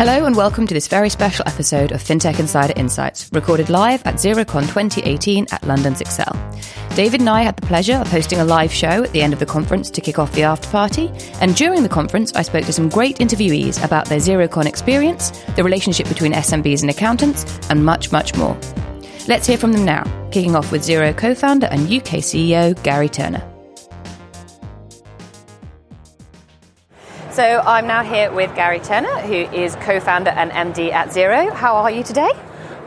Hello and welcome to this very special episode of FinTech Insider Insights, recorded live at Xerocon 2018 at London's Excel. David and I had the pleasure of hosting a live show at the end of the conference to kick off the after party, and during the conference, I spoke to some great interviewees about their Xerocon experience, the relationship between SMBs and accountants, and much, much more. Let's hear from them now, kicking off with Xero co founder and UK CEO Gary Turner. So I'm now here with Gary Turner, who is co-founder and MD at Xero. How are you today?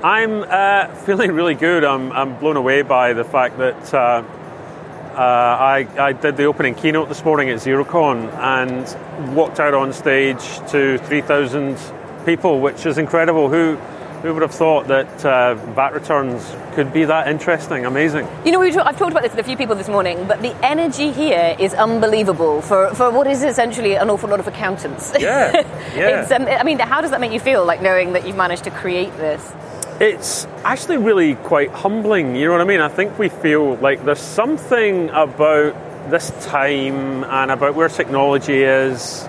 I'm uh, feeling really good. I'm, I'm, blown away by the fact that uh, uh, I, I, did the opening keynote this morning at Xerocon and walked out on stage to 3,000 people, which is incredible. Who who would have thought that uh, VAT returns could be that interesting, amazing? You know, I've talked about this with a few people this morning, but the energy here is unbelievable for, for what is essentially an awful lot of accountants. Yeah, yeah. um, I mean, how does that make you feel, like knowing that you've managed to create this? It's actually really quite humbling, you know what I mean? I think we feel like there's something about this time and about where technology is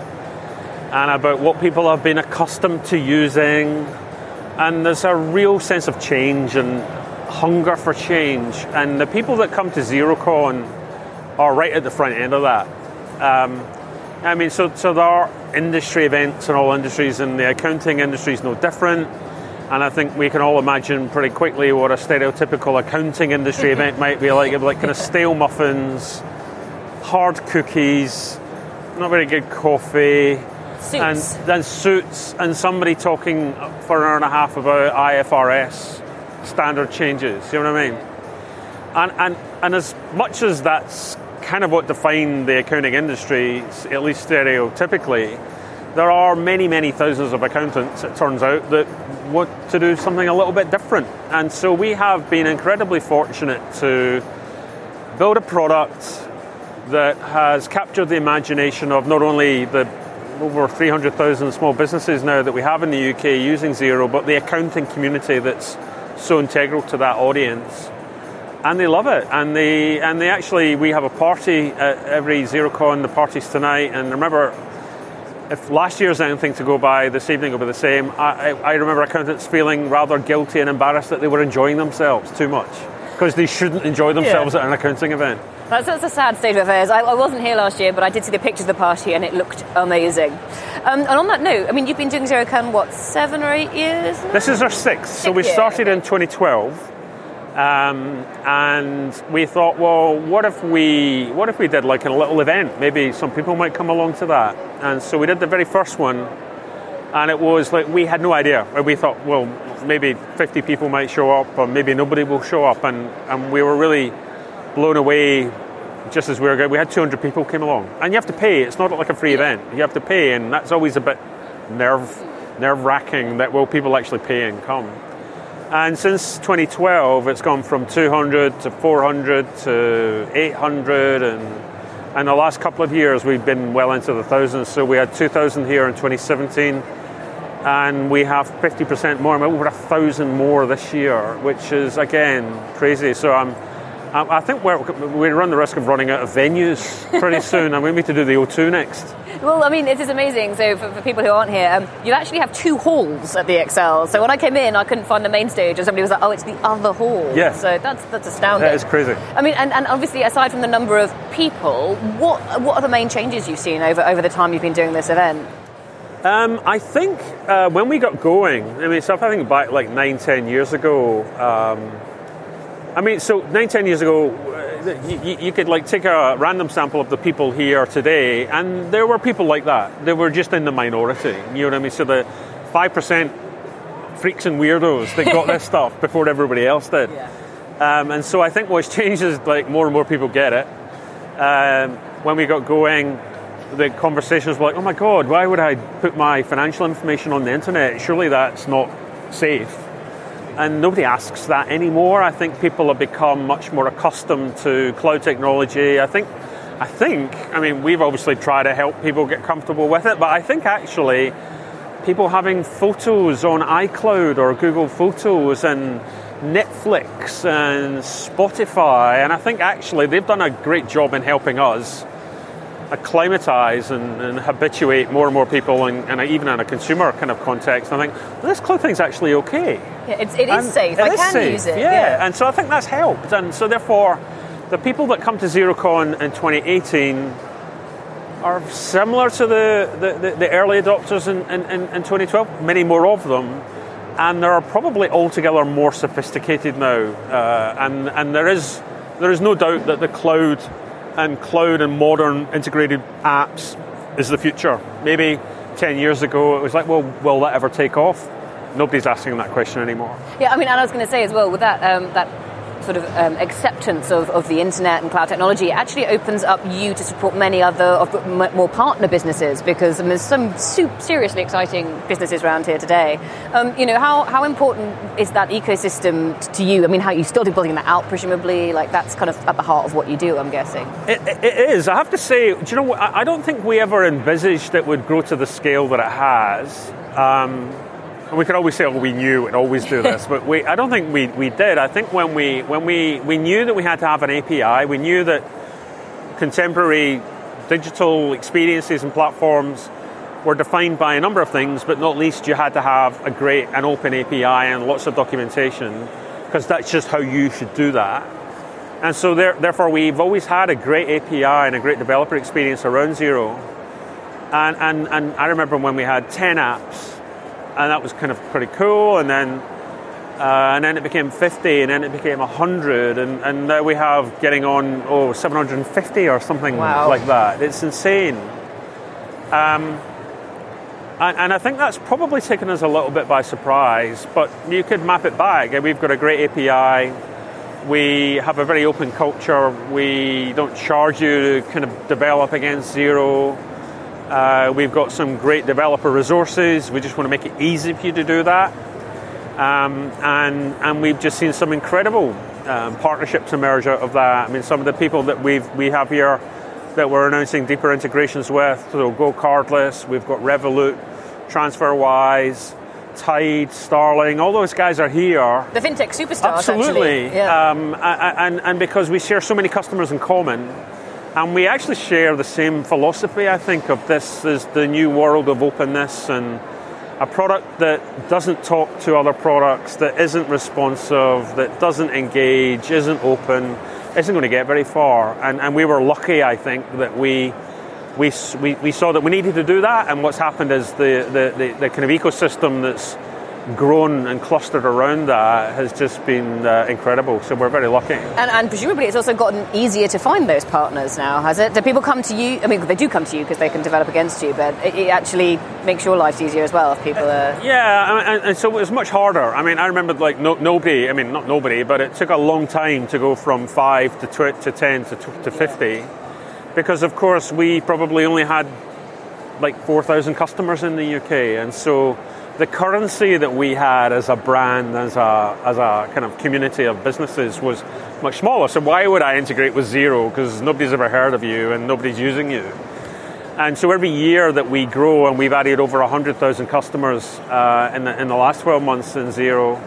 and about what people have been accustomed to using and there's a real sense of change and hunger for change. And the people that come to Xerocon are right at the front end of that. Um, I mean, so, so there are industry events in all industries, and the accounting industry is no different. And I think we can all imagine pretty quickly what a stereotypical accounting industry event might be like. It'd be like kind of stale muffins, hard cookies, not very good coffee, Suits. And then suits and somebody talking for an hour and a half about IFRS standard changes. You know what I mean? And, and, and as much as that's kind of what defined the accounting industry, at least stereotypically, there are many, many thousands of accountants, it turns out, that want to do something a little bit different. And so we have been incredibly fortunate to build a product that has captured the imagination of not only the over 300,000 small businesses now that we have in the UK using Xero, but the accounting community that's so integral to that audience. And they love it. And they, and they actually, we have a party at every Xerocon, the party's tonight. And remember, if last year's anything to go by, this evening will be the same. I, I remember accountants feeling rather guilty and embarrassed that they were enjoying themselves too much because they shouldn't enjoy themselves yeah. at an accounting event. That's, that's, a sad state of affairs. I, I, wasn't here last year, but I did see the pictures of the party and it looked amazing. Um, and on that note, I mean, you've been doing Xerocon, what, seven or eight years? Now? This is our sixth. Sixth so we started in 2012. Um, and we thought, well, what if we what if we did like a little event? Maybe some people might come along to that. And so we did the very first one, and it was like we had no idea. We thought, well, maybe 50 people might show up, or maybe nobody will show up, and, and we were really blown away just as we were going. We had 200 people came along, and you have to pay. It's not like a free event. You have to pay, and that's always a bit nerve nerve wracking. That will people actually pay and come? And since 2012, it's gone from 200 to 400 to 800, and and the last couple of years we've been well into the thousands. So we had 2,000 here in 2017 and we have 50% more, over a thousand more this year, which is again crazy. So I'm I, think we're, we run the risk of running out of venues pretty soon, and we need to do the O2 next. Well, I mean, it is amazing. So, for, for people who aren't here, um, you actually have two halls at the Excel. So, when I came in, I couldn't find the main stage, and somebody was like, "Oh, it's the other hall." Yeah. So that's that's astounding. That is crazy. I mean, and, and obviously, aside from the number of people, what what are the main changes you've seen over over the time you've been doing this event? Um, I think uh, when we got going, I mean, so I think back like nine, ten years ago, um, I mean, so nine, ten years ago, uh, you, you, could like take a random sample of the people here today, and there were people like that. They were just in the minority. You know what I mean? So the five percent freaks and weirdos that got this stuff before everybody else did. Yeah. Um, and so I think what's changed is like more and more people get it. Um, when we got going, the conversations were like, "Oh my God, why would I put my financial information on the internet? Surely that's not safe." and nobody asks that anymore. I think people have become much more accustomed to cloud technology. I think, I think, I mean, we've obviously tried to help people get comfortable with it, but I think actually people having photos on iCloud or Google Photos and Netflix and Spotify, and I think actually they've done a great job in helping us acclimatize and, and, habituate more and more people, and, and, even in a consumer kind of context. I think this cloud thing's actually okay. Yeah, it's, it is safe. It I is can safe. use it. Yeah. yeah, and so I think that's helped. And so therefore, the people that come to XeroCon in 2018 are similar to the, the, the, the early adopters in, in, in 2012, many more of them, and they're probably altogether more sophisticated now. Uh, and, and there, is, there is no doubt that the cloud and cloud and modern integrated apps is the future. Maybe 10 years ago it was like, well, will that ever take off? Nobody's asking that question anymore. Yeah, I mean, and I was going to say as well, with that, um, that sort of um, acceptance of, of the internet and cloud technology actually opens up you to support many other of more partner businesses because I mean, there's some seriously exciting businesses around here today. Um, you know, how, how important is that ecosystem to you? I mean, how you still do building that out, presumably? Like that's kind of at the heart of what you do, I'm guessing. it, it is. I have to say, do you know? I don't think we ever envisaged it would grow to the scale that it has. Um, we could always say, "Oh, we knew and always do this," but we, I don't think we, we did. I think when we when we we knew that we had to have an API, we knew that contemporary digital experiences and platforms were defined by a number of things, but not least you had to have a great and open API and lots of documentation because that's just how you should do that. And so there, therefore, we've always had a great API and a great developer experience around Xero. And, and, and I remember when we had 10 apps and that was kind of pretty cool. And then uh, and then it became 50, and then it became 100, and, and now we have getting on oh 750 or something wow. like that. It's insane. Um, and, and, I think that's probably taken us a little bit by surprise, but you could map it back. We've got a great API. We have a very open culture. We don't charge you to kind of develop against Xero. Uh, we've got some great developer resources. We just want to make it easy for you to do that. Um, and, and we've just seen some incredible um, partnerships emerge out of that. I mean, some of the people that we've, we have here that we're announcing deeper integrations with, so GoCardless, we've got Revolut, TransferWise, Tide, Starling, all those guys are here. The fintech superstars, Absolutely. Actually. Yeah. Um, and, and because we share so many customers in common, and we actually share the same philosophy, I think, of this is the new world of openness and a product that doesn't talk to other products, that isn't responsive, that doesn't engage, isn't open, isn't going to get very far. And, and we were lucky, I think, that we, we, we, we saw that we needed to do that. And what's happened is the, the, the, the kind of ecosystem that's grown and clustered around that has just been uh, incredible. So we're very lucky. And, and, presumably it's also gotten easier to find those partners now, has it? Do people come to you? I mean, they do come to you because they can develop against you, but it, it, actually makes your life easier as well if people are. Yeah, and, and so it was much harder. I mean, I remember like no, nobody, I mean, not nobody, but it took a long time to go from five to, tw- to 10 to, to 50. Yeah. Because, of course, we probably only had like 4,000 customers in the UK, and so the currency that we had as a brand, as a, as a kind of community of businesses was much smaller. So why would I integrate with Xero? Because nobody's ever heard of you and nobody's using you. And so every year that we grow, and we've added over 100,000 customers uh, in, the, in the last 12 months in Xero,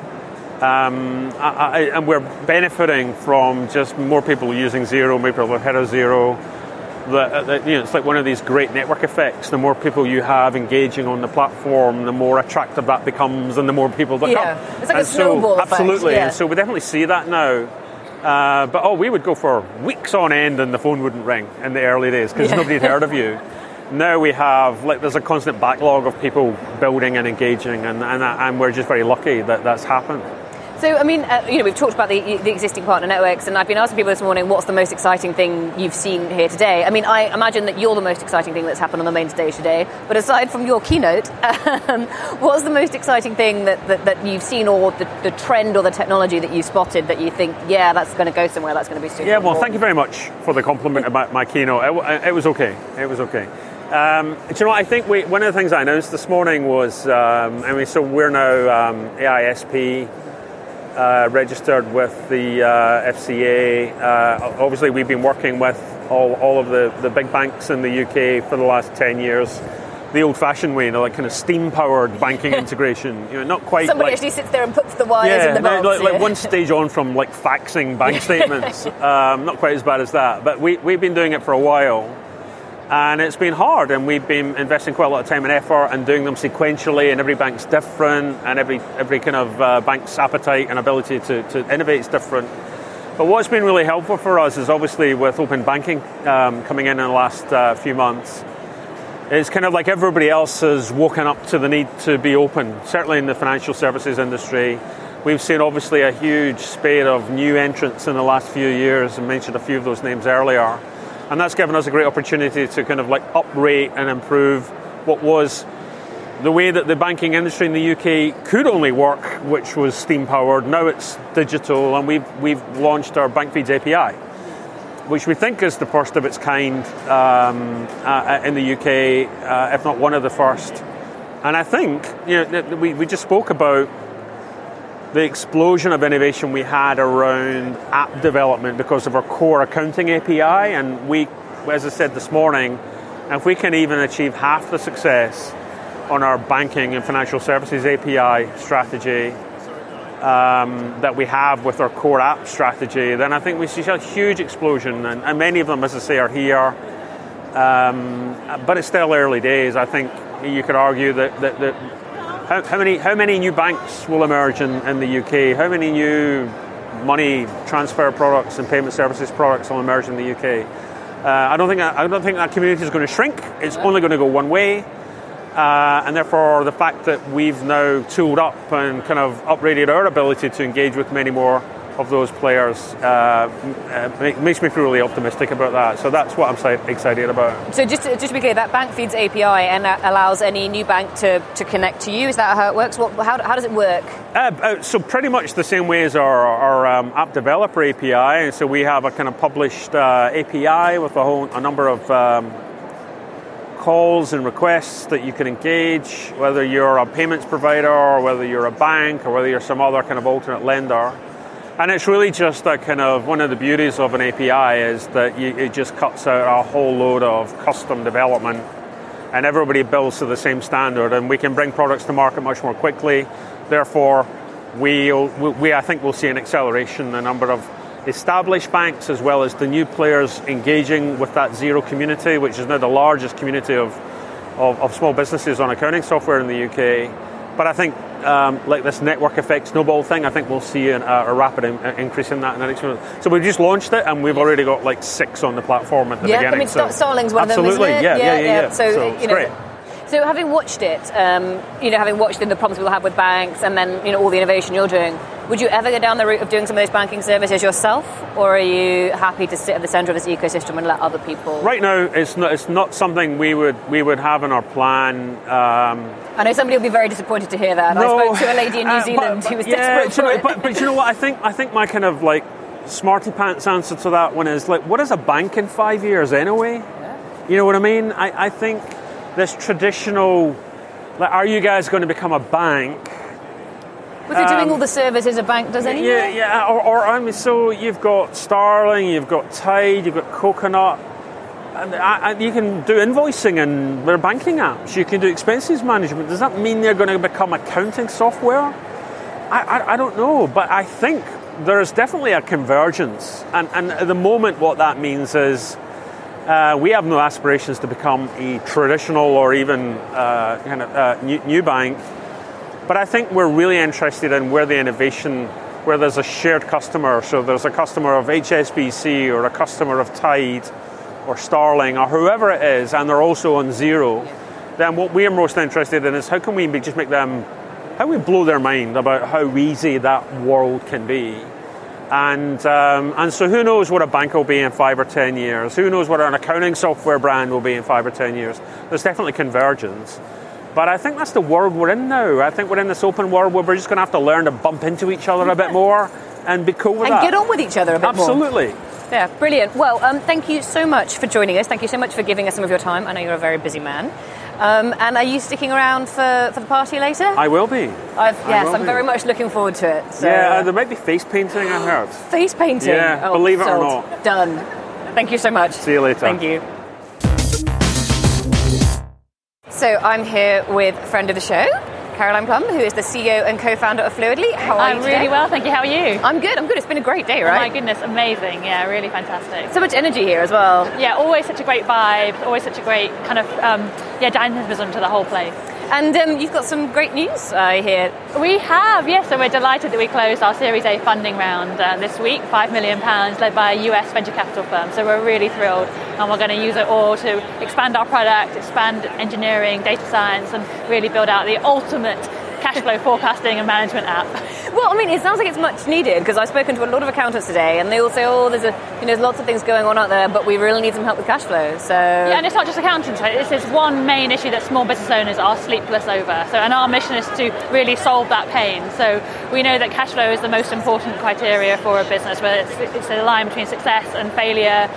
um, I, I, and we're benefiting from just more people using Xero, more people have heard of Xero, that, that, you know, it's like one of these great network effects. The more people you have engaging on the platform, the more attractive that becomes, and the more people that yeah. come. It's like and a snowball so, Absolutely, yeah. and so we definitely see that now. Uh, but oh, we would go for weeks on end, and the phone wouldn't ring in the early days because yeah. nobody had heard of you. Now we have like there's a constant backlog of people building and engaging, and, and, and we're just very lucky that that's happened. So, I mean, uh, you know, we've talked about the, the, existing partner networks, and I've been asking people this morning, what's the most exciting thing you've seen here today? I mean, I imagine that you're the most exciting thing that's happened on the main stage today. But aside from your keynote, um, what's the most exciting thing that, that, that you've seen, or the, the, trend or the technology that you spotted that you think, yeah, that's going to go somewhere, that's going to be super? Yeah, well, important? thank you very much for the compliment about my keynote. It, it was okay. It was okay. Um, do you know what? I think we, one of the things I announced this morning was, um, I mean, so we're now um, AISP uh, registered with the uh, FCA. Uh, obviously, we've been working with all, all of the, the big banks in the UK for the last 10 years. The old-fashioned way, you know, like kind of steam-powered banking integration. You know, not quite. Somebody like, actually sits there and puts the wires yeah, in the box. Like, like one stage on from like faxing bank statements. um, not quite as bad as that, but we we've been doing it for a while. And it's been hard, and we've been investing quite a lot of time and effort and doing them sequentially, and every bank's different, and every, every kind of uh, bank's appetite and ability to, to innovate is different. But what's been really helpful for us is obviously with open banking um, coming in in the last uh, few months, it's kind of like everybody else has woken up to the need to be open, certainly in the financial services industry. We've seen obviously a huge spate of new entrants in the last few years, and mentioned a few of those names earlier. And that's given us a great opportunity to kind of like uprate and improve what was the way that the banking industry in the UK could only work, which was steam powered. Now it's digital, and we've, we've launched our BankFeeds API, which we think is the first of its kind um, uh, in the UK, uh, if not one of the first. And I think, you know, we, we just spoke about the explosion of innovation we had around app development because of our core accounting API. And we, as I said this morning, if we can even achieve half the success on our banking and financial services API strategy um, that we have with our core app strategy, then I think we see a huge explosion. And, and many of them, as I say, are here. Um, but it's still early days. I think you could argue that, that, that how, how, many how many new banks will emerge in, in the UK? How many new money transfer products and payment services products will emerge in the UK? Uh, I don't think I don't think that community is going to shrink. It's only going to go one way, uh, and therefore the fact that we've now tooled up and kind of upgraded our ability to engage with many more of those players uh, uh makes me feel really optimistic about that. So that's what I'm excited about. So just to, just to be clear, that bank feeds API and that allows any new bank to, to connect to you. Is that how it works? What, how, how does it work? Uh, uh, so pretty much the same way as our, our um, app developer API. And so we have a kind of published uh, API with a whole a number of um, calls and requests that you can engage, whether you're a payments provider or whether you're a bank or whether you're some other kind of alternate lender. And it's really just a kind of one of the beauties of an API is that you, it just cuts out a whole load of custom development and everybody builds to the same standard and we can bring products to market much more quickly. Therefore, we, we I think we'll see an acceleration in the number of established banks as well as the new players engaging with that Xero community, which is now the largest community of, of, of small businesses on accounting software in the UK. But I think um, like this network effect snowball thing, I think we'll see an, a rapid in, increase in that in the next month. So we've just launched it, and we've already got like six on the platform at the yeah, beginning. I mean, so Starling's one absolutely, of them, yeah, yeah, yeah, yeah, yeah. So, so you know, great. So having watched it, um, you know, having watched the problems we'll have with banks, and then you know all the innovation you're doing, would you ever go down the route of doing some of those banking services yourself, or are you happy to sit at the centre of this ecosystem and let other people? Right now, it's not. It's not something we would we would have in our plan. Um, I know somebody will be very disappointed to hear that. No, I spoke to a lady in New uh, Zealand but, but, who was yeah, desperate. But, but you know what? I think I think my kind of like smarty pants answer to that one is like, what is a bank in five years anyway? Yeah. You know what I mean? I, I think this traditional like, are you guys going to become a bank? You're doing um, all the services a bank does anyway. Yeah, yeah. Or, or, I mean, so you've got Starling, you've got Tide, you've got Coconut, and, and you can do invoicing and their banking apps. You can do expenses management. Does that mean they're going to become accounting software? I, I, I don't know, but I think there's definitely a convergence, and, and at the moment, what that means is uh, we have no aspirations to become a traditional or even uh, kind of uh, new, new, bank, but I think we're really interested in where the innovation, where there's a shared customer. So there's a customer of HSBC or a customer of Tide or Starling or whoever it is, and they're also on Xero. Then what we are most interested in is how can we just make them, how we blow their mind about how easy that world can be and, um, and so who knows what a bank will be in five or ten years? Who knows what an accounting software brand will be in five or ten years? There's definitely convergence. But I think that's the world we're in now. I think we're in this open world where we're just going to have to learn to bump into each other a bit more and be cool with and that. And get on with each other a bit Absolutely. more. Absolutely. Yeah, brilliant. Well, um, thank you so much for joining us. Thank you so much for giving us some of your time. I know you're a very busy man. Um, and are you sticking around for, for the party later? I will be. I've, yes, I'm be. very much looking forward to it. So. Yeah, uh, there might be face painting, I heard. Face painting? Yeah, oh, believe it sold. or not. Done. Thank you so much. See you later. Thank you. So I'm here with a friend of the show, Caroline Plumb, who is the CEO and co-founder of Fluidly. How are I'm you today? really well, thank you. How are you? I'm good. I'm good. It's been a great day, Oh right? my goodness, amazing. Yeah, really fantastic. So much energy here as well. Yeah, always such a great vibe, always such a great kind of um, yeah dynamism to the whole place. And um, you've got some great news uh, here. We have, yes, so we're delighted that we closed our Series A funding round uh, this week, £5 million, led by a US venture capital firm. So we're really thrilled, and we're going to use it all to expand our product, expand engineering, data science, and really build out the ultimate cash flow forecasting and management app. Well, I mean, it sounds like it's much needed because I've spoken to a lot of accountants today, and they all say, "Oh, there's a, you know, there's lots of things going on out there, but we really need some help with cash flow." So, Yeah, and it's not just accountants. right? This is one main issue that small business owners are sleepless over. So, and our mission is to really solve that pain. So, we know that cash flow is the most important criteria for a business, where it's, it's a line between success and failure.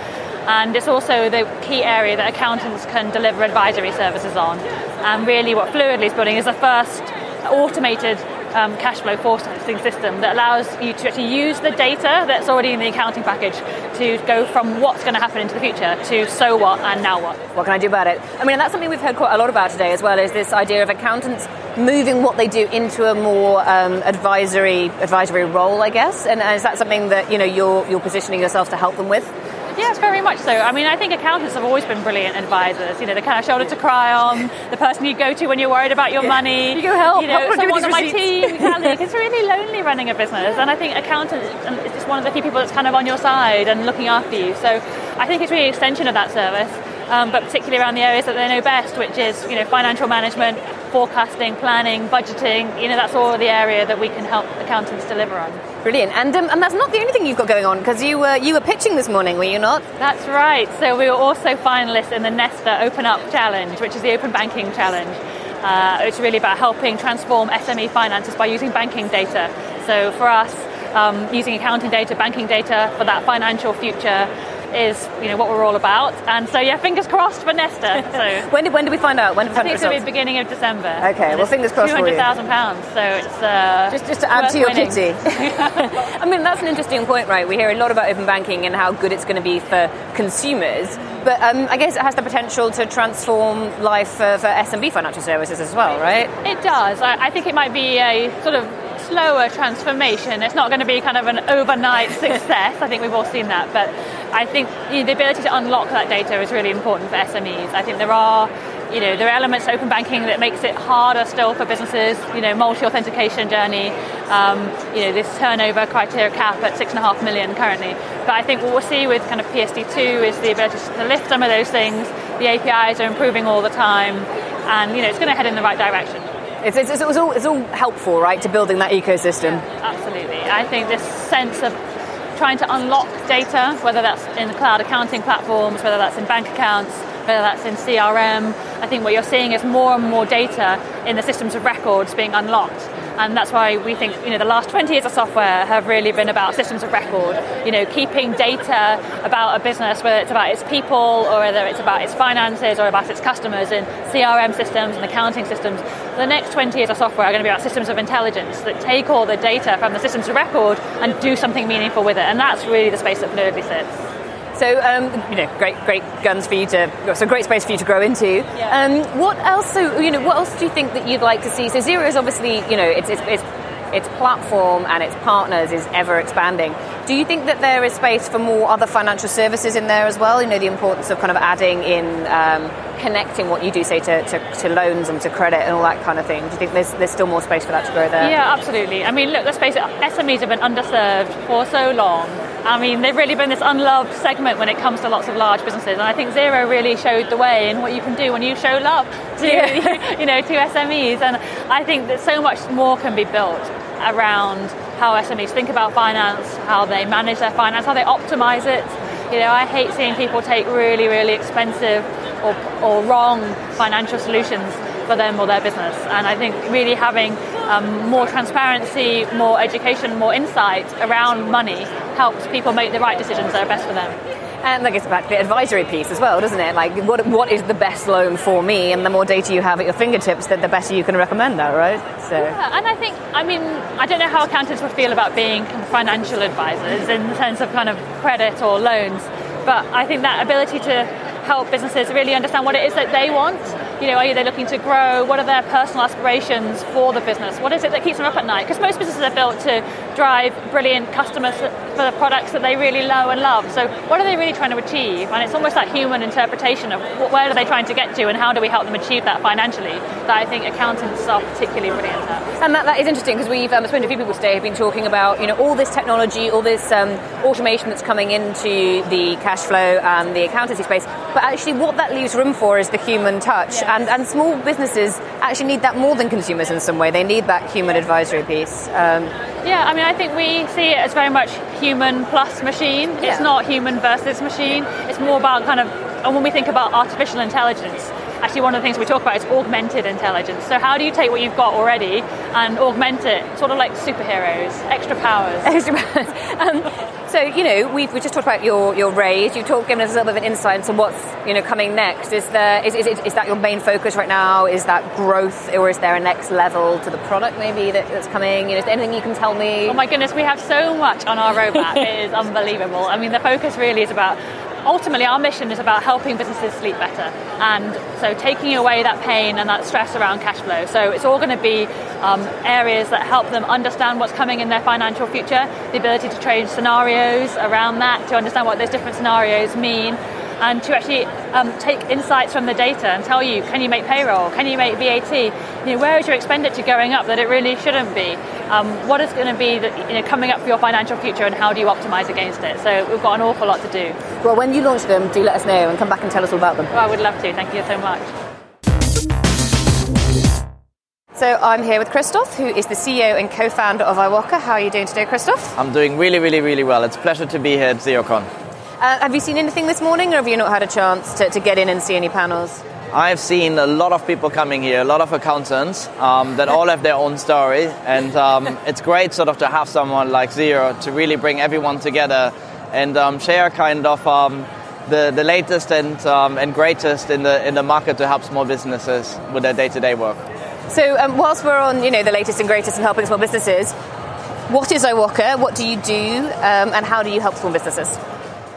And it's also the key area that accountants can deliver advisory services on. And really, what Fluidly is building is the first automated um, cash flow forecasting system that allows you to actually use the data that's already in the accounting package to go from what's going to happen into the future to so what and now what. what can I do about it? I mean, that's something we've heard quite a lot about today as well. Is this idea of accountants moving what they do into a more um, advisory advisory role, I guess? And is that something that you know you're you're positioning yourself to help them with? Yes, very much so. I mean, I think accountants have always been brilliant advisors. You know, the kind of shoulder to cry on, the person you go to when you're worried about your money. You go, "Help, You know, help, give me someone on my receipts." team. Exactly. it's really lonely running a business, and I think accountants is just one of the few people that's kind of on your side and looking after you. So I think it's really an extension of that service. Um, but particularly around the areas that they know best, which is you know financial management, forecasting, planning, budgeting. You know that's all the area that we can help accountants deliver on. Brilliant. And um, and that's not the only thing you've got going on because you were you were pitching this morning, were you not? That's right. So we were also finalists in the Nesta Open Up Challenge, which is the open banking challenge. Uh, it's really about helping transform SME finances by using banking data. So for us, um, using accounting data, banking data for that financial future is you know what we're all about. And so yeah, fingers crossed for Nesta. So When did when did we find out? When did we I think it's going to be the beginning of December. Okay, well, fingers crossed. Two hundred thousand pounds. So it's uh, Just, just to add to your winning. pity. I mean, that's an interesting point, right? We hear a lot about open banking and how good it's going to be for consumers, but um, I guess it has the potential to transform life for, for SMB financial services as well, right? It does. I, I think it might be a sort of slower transformation. It's not going to be kind of an overnight success. I think we've all seen that. But I think you know, the ability to unlock that data is really important for SMEs. I think there are. You know, there are elements open banking that makes it harder still for businesses. You know, multi-authentication journey. Um, you know, this turnover criteria cap at six and a half million currently. But I think what we'll see with kind of PSD2 is the ability to lift some of those things. The APIs are improving all the time, and you know, it's going to head in the right direction. It's, it's, it's, all, it's all helpful, right, to building that ecosystem. Absolutely. I think this sense of trying to unlock data, whether that's in the cloud accounting platforms, whether that's in bank accounts, whether that's in CRM, I think what you're seeing is more and more data in the systems of records being unlocked. And that's why we think, you know, the last 20 years of software have really been about systems of record. You know, keeping data about a business, whether it's about its people or whether it's about its finances or about its customers in CRM systems and accounting systems. The next 20 years of software are going to be about systems of intelligence that take all the data from the systems of record and do something meaningful with it. And that's really the space that Fluidly sits. So, um, you know, great, great guns for you to, so great space for you to grow into. Yeah. Um, what else? So, you know, what else do you think that you'd like to see? So, Xero is obviously, you know, its its its, its platform and its partners is ever expanding. Do you think that there is space for more other financial services in there as well? You know, the importance of kind of adding in, um, connecting what you do, say, to, to, to loans and to credit and all that kind of thing. Do you think there's there's still more space for that to grow there? Yeah, absolutely. I mean, look, let's face it, SMEs have been underserved for so long. I mean, they've really been this unloved segment when it comes to lots of large businesses, and I think Xero really showed the way in what you can do when you show love to, you know, to SMEs. And I think that so much more can be built around how SMEs think about finance, how they manage their finance, how they optimize it. You know, I hate seeing people take really, really expensive or, or wrong financial solutions for them or their business. And I think really having um, more transparency, more education, more insight around money helps people make the right decisions that are best for them. And that guess back to the advisory piece as well, doesn't it? Like, what, what is the best loan for me? And the more data you have at your fingertips, the, the better you can recommend that, right? So, Yeah, and I think, I mean, I don't know how accountants would feel about being financial advisors in the sense of kind of credit or loans, but I think that ability to help businesses really understand what it is that they want You know, are they looking to grow? What are their personal aspirations for the business? What is it that keeps them up at night? Because most businesses are built to drive brilliant customers for the products that they really know and love. So, what are they really trying to achieve? And it's almost that human interpretation of where are they trying to get to and how do we help them achieve that financially that I think accountants are particularly brilliant at. And that, that is interesting because we've um, spoken to a few people today who've been talking about you know all this technology, all this um, automation that's coming into the cash flow and the accountancy space, but actually what that leaves room for is the human touch. Yes. And, and small businesses actually need that more than consumers in some way. They need that human advisory piece. Um, yeah, I mean, I think we see it as very much human plus machine. It's yeah. not human versus machine. It's more about kind of, and when we think about artificial intelligence, actually one of the things we talk about is augmented intelligence. So how do you take what you've got already and augment it, sort of like superheroes, extra powers? Extra powers. Um, so you know, we've we just talked about your your raise. You talked, given us a little bit of an insight into what's you know coming next. Is there is, is, is that your main focus right now? Is that growth, or is there a next level to the product maybe that, that's coming? You know, is there anything you can tell me? Oh my goodness, we have so much on our roadmap. it is unbelievable. I mean, the focus really is about ultimately our mission is about helping businesses sleep better. And so taking away that pain and that stress around cash flow. So it's all going to be um, areas that help them understand what's coming in their financial future the ability to trade scenarios around that to understand what those different scenarios mean and to actually um, take insights from the data and tell you can you make payroll, can you make VAT, you know, where is your expenditure going up that it really shouldn't be, um, what is going to be the, you know, coming up for your financial future and how do you optimize against it. So we've got an awful lot to do. Well, when you launch them, do let us know and come back and tell us all about them. Well, I would love to. Thank you so much. So I'm here with Christoph, who is the CEO and co-founder of iwoca. How are you doing today, Christoph? I'm doing really, really, really well. It's a pleasure to be here at Xerocon. Uh, have you seen anything this morning, or have you not had a chance to, to get in and see any panels? I've seen a lot of people coming here, a lot of accountants um, that all have their own story, and um, it's great sort of to have someone like Xero to really bring everyone together and um, share kind of um, the, the latest and, um, and greatest in the, in the market to help small businesses with their day-to-day work. So um, whilst we're on, you know, the latest and greatest in helping small businesses, what is iwoca? What do you do, and how do you help small businesses?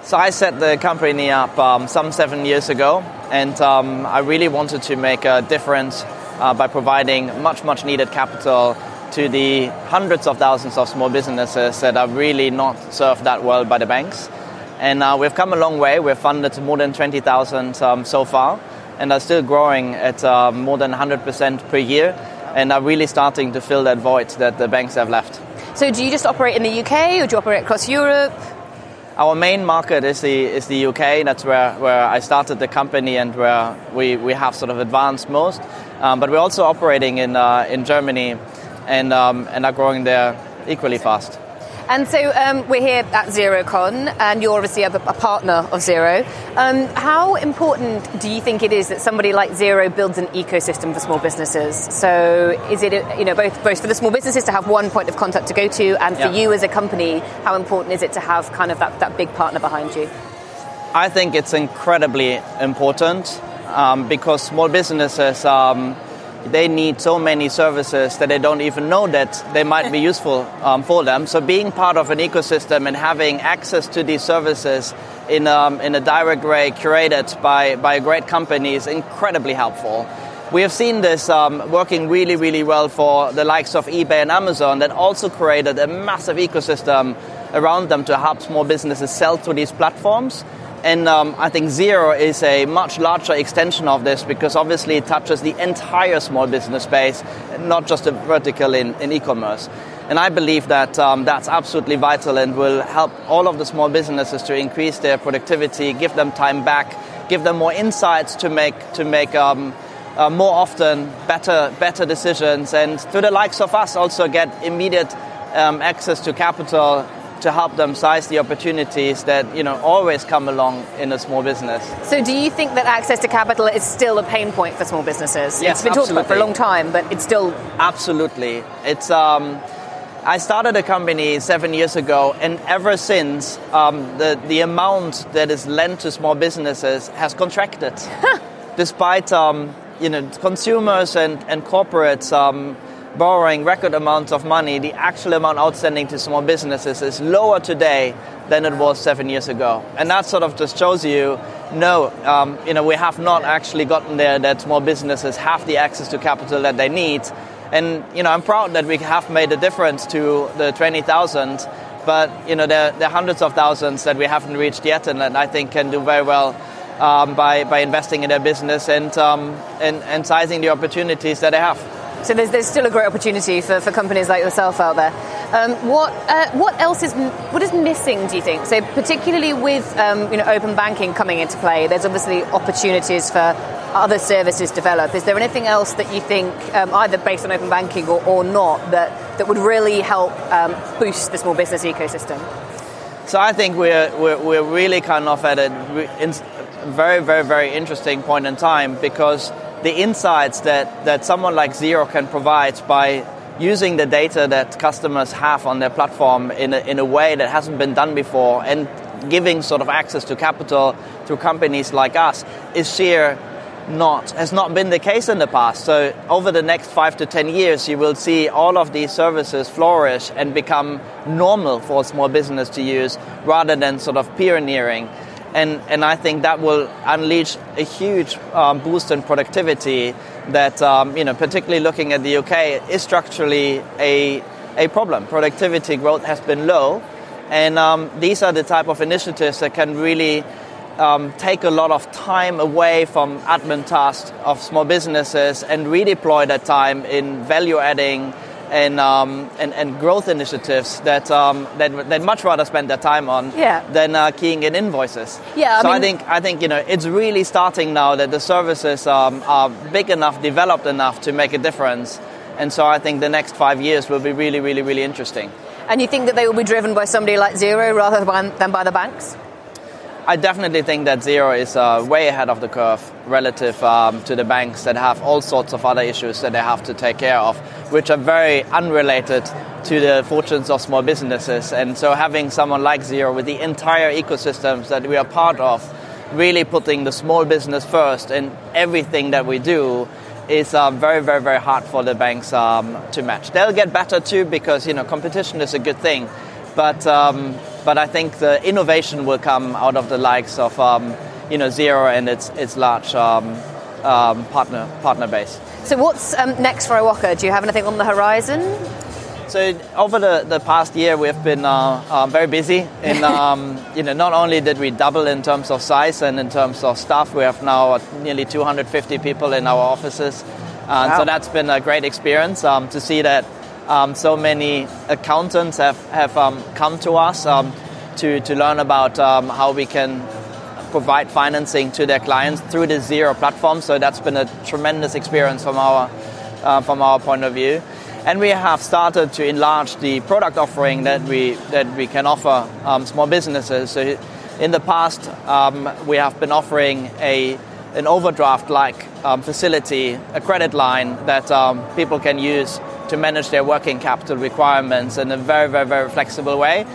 So I set the company up um, some seven years ago, and um, I really wanted to make a difference uh, by providing much, much needed capital to the hundreds of thousands of small businesses that are really not served that well by the banks. And uh, we've come a long way. We've funded more than 20,000 um, so far, and are still growing at uh, more than 100% per year, and are really starting to fill that void that the banks have left. So, do you just operate in the UK, or do you operate across Europe? Our main market is the is the UK. That's where, where I started the company and where we, we have sort of advanced most. Um, but we're also operating in uh, in Germany, and um, and are growing there equally fast. And so um, we're here at Xerocon, and you're obviously a, a partner of Xero. Um, how important do you think it is that somebody like Xero builds an ecosystem for small businesses? So is it, you know, both both for the small businesses to have one point of contact to go to, and for yeah. you as a company, how important is it to have kind of that, that big partner behind you? I think it's incredibly important um, because small businesses um, they need so many services that they don't even know that they might be useful um, for them. So being part of an ecosystem and having access to these services in, um, in a direct way curated by, by a great company is incredibly helpful. We have seen this um, working really, really well for the likes of eBay and Amazon that also created a massive ecosystem around them to help small businesses sell to these platforms and um, I think Xero is a much larger extension of this because obviously it touches the entire small business space, not just a vertical in, in e-commerce. And I believe that um, that's absolutely vital and will help all of the small businesses to increase their productivity, give them time back, give them more insights to make to make um, uh, more often better better decisions, and to the likes of us also get immediate um, access to capital to help them size the opportunities that you know always come along in a small business. So, do you think that access to capital is still a pain point for small businesses? Yes, it's been absolutely. talked about for a long time, but it's still absolutely. It's. Um, I started a company seven years ago, and ever since, um, the the amount that is lent to small businesses has contracted, despite um, you know consumers and and corporates um, borrowing record amounts of money, the actual amount outstanding to small businesses is lower today than it was seven years ago. And that sort of just shows you no, um, you know, we have not actually gotten there that small businesses have the access to capital that they need. And you know, I'm proud that we have made a difference to the 20,000, but you know, there, there, are hundreds of thousands that we haven't reached yet, and that I think can do very well um, by, by investing in their business and, um, and, and sizing the opportunities that they have. So there's, there's still a great opportunity for, for companies like yourself out there. Um, what uh, what else is what is missing? Do you think? So particularly with um, you know open banking coming into play, there's obviously opportunities for other services develop. Is there anything else that you think, um, either based on open banking or, or not, that that would really help um, boost the small business ecosystem? So I think we're, we're, we're really kind of at a very, very, very interesting point in time because the insights that, that someone like Xero can provide by using the data that customers have on their platform in a, in a way that hasn't been done before and giving sort of access to capital to companies like us is sheer not has not been the case in the past. So over the next five to ten years, you will see all of these services flourish and become normal for small business to use, rather than sort of pioneering. And and I think that will unleash a huge um, boost in productivity. That um, you know, particularly looking at the UK, is structurally a a problem. Productivity growth has been low, and um, these are the type of initiatives that can really um, take a lot of time away from admin tasks of small businesses and redeploy that time in value adding and, um, and, and, growth initiatives that, um, that they'd much rather spend their time on yeah. than uh, keying in invoices. Yeah, I so mean, I think I think you know it's really starting now that the services um, are big enough, developed enough to make a difference, and so I think the next five years will be really, really, really interesting. And you think that they will be driven by somebody like Xero rather than by the banks? I definitely think that Xero is uh, way ahead of the curve relative um, to the banks that have all sorts of other issues that they have to take care of, which are very unrelated to the fortunes of small businesses. And so, having someone like Xero with the entire ecosystems that we are part of, really putting the small business first in everything that we do is uh, very, very, very hard for the banks um, to match. They'll get better too because you know competition is a good thing, but um, but I think the innovation will come out of the likes of um, you know Xero and its its large um, um, partner partner base. So what's um, next for Iwoca? Do you have anything on the horizon? So over the, the past year, we've been uh, uh, very busy. In um, you know, not only did we double in terms of size and in terms of staff, we have now nearly 250 people in our offices. Uh, wow. So that's been a great experience um, to see that um, so many accountants have, have um, come to us um, to, to learn about um, how we can provide financing to their clients through the Xero platform. So that's been a tremendous experience from our, uh, from our point of view. And we have started to enlarge the product offering that we, that we can offer um, small businesses. So in the past, um, we have been offering a an overdraft like um, facility, a credit line that um, people can use to manage their working capital requirements in a very, very, very flexible way.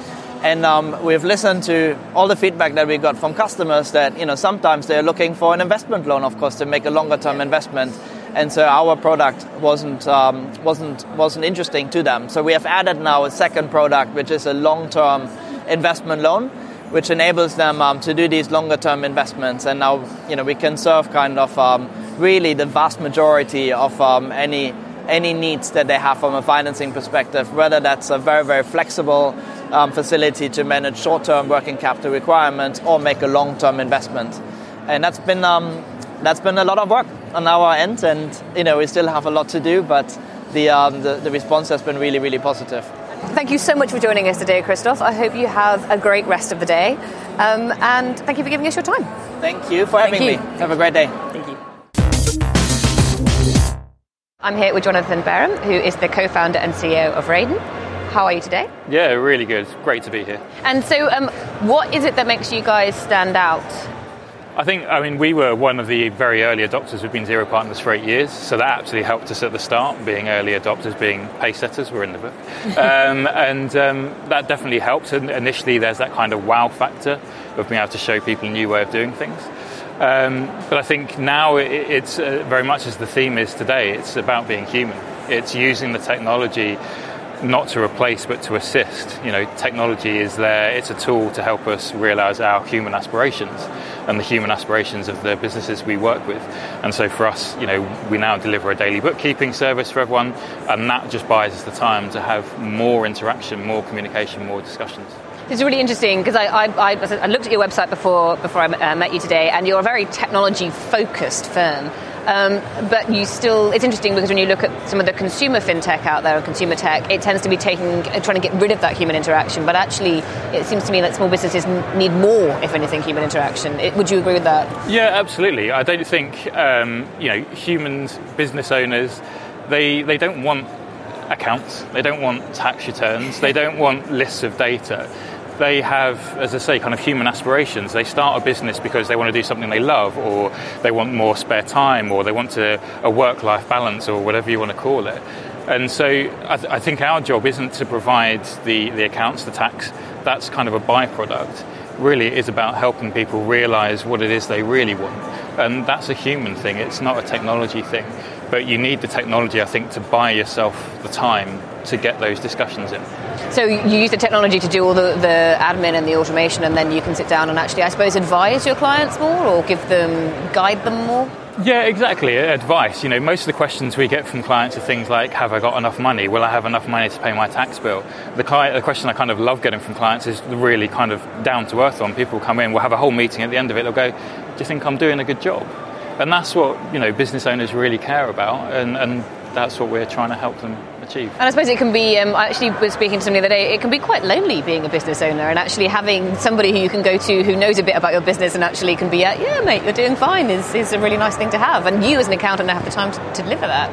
And um, we've listened to all the feedback that we got from customers that you know sometimes they're looking for an investment loan, of course, to make a longer term investment. And so our product wasn't um, wasn't wasn't interesting to them. So we have added now a second product, which is a long term investment loan, which enables them um, to do these longer term investments. And now you know we can serve kind of um, really the vast majority of um, any any needs that they have from a financing perspective, whether that's a very, very flexible um, facility to manage short term working capital requirements or make a long term investment. And that's been, um, that's been a lot of work on our end, and you know, we still have a lot to do, but the, um, the, the response has been really, really positive. Thank you so much for joining us today, Christoph. I hope you have a great rest of the day. Um, and thank you for giving us your time. Thank you for having me. Have a great day. I'm here with Jonathan Bareham, who is the co founder and CEO of Raedan. How are you today? Yeah, really good. Great to be here. And so, um, what is it that makes you guys stand out? I think, I mean, we were one of the very early adopters. We've been Xero partners for eight years, so that actually helped us at the start, being early adopters, being pace setters, we're in the book. um, and um, that definitely helped. And initially, there's that kind of wow factor of being able to show people a new way of doing things. Um, but I think now it's uh, very much as the theme is today, it's about being human. It's using the technology not to replace but to assist. You know, technology is there, it's a tool to help us realize our human aspirations and the human aspirations of the businesses we work with. And so for us, you know, we now deliver a daily bookkeeping service for everyone, and that just buys us the time to have more interaction, more communication, more discussions. It's really interesting because I, I, I, looked at your website before before I uh, met you today, and you're a very technology focused firm. Um, but you still, it's interesting because when you look at some of the consumer fintech out there, and consumer tech, it tends to be taking, uh, trying to get rid of that human interaction. But actually, it seems to me that small businesses need more, if anything, human interaction. It, would you agree with that? Yeah, absolutely. I don't think um, you know humans, business owners, they they don't want accounts, they don't want tax returns, they don't want lists of data they have, as I say, kind of human aspirations. They start a business because they want to do something they love, or they want more spare time, or they want to, a work life balance, or whatever you want to call it. And so I, th- I think our job isn't to provide the, the accounts, the tax, that's kind of a byproduct. Really, it is about helping people realize what it is they really want. And that's a human thing, it's not a technology thing. But you need the technology, I think, to buy yourself the time to get those discussions in. So you use the technology to do all the, the admin and the automation, and then you can sit down and actually, I suppose, advise your clients more or give them, guide them more? Yeah, exactly. Advice. You know, most of the questions we get from clients are things like, "Have I got enough money? Will I have enough money to pay my tax bill?" The, client, the question I kind of love getting from clients is really kind of down to earth one. People come in, we'll have a whole meeting at the end of it. They'll go, "Do you think I'm doing a good job?" And that's what you know business owners really care about, and, and that's what we're trying to help them achieve. And I suppose it can be, um, I actually was speaking to somebody the other day, it can be quite lonely being a business owner and actually having somebody who you can go to who knows a bit about your business and actually can be, uh, yeah, mate, you're doing fine is, is a really nice thing to have. And you as an accountant have the time to, to deliver that.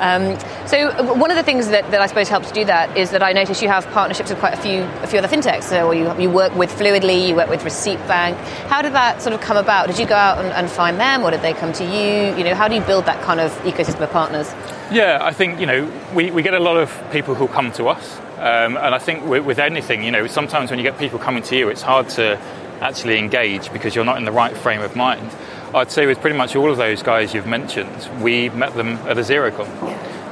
Um, so uh, one of the things that, that I suppose helps do that is that I notice you have partnerships with quite a few a few other fintechs. So you, you work with Fluidly, you work with Receipt Bank. How did that sort of come about? Did you go out and, and find them, or did they come to you? You know, how do you build that kind of ecosystem of partners? Yeah, I think you know we, we get a lot of people who come to us, um, and I think with, with anything, you know, sometimes when you get people coming to you, it's hard to actually engage because you're not in the right frame of mind. I'd say with pretty much all of those guys you've mentioned, we met them at a Xerocon.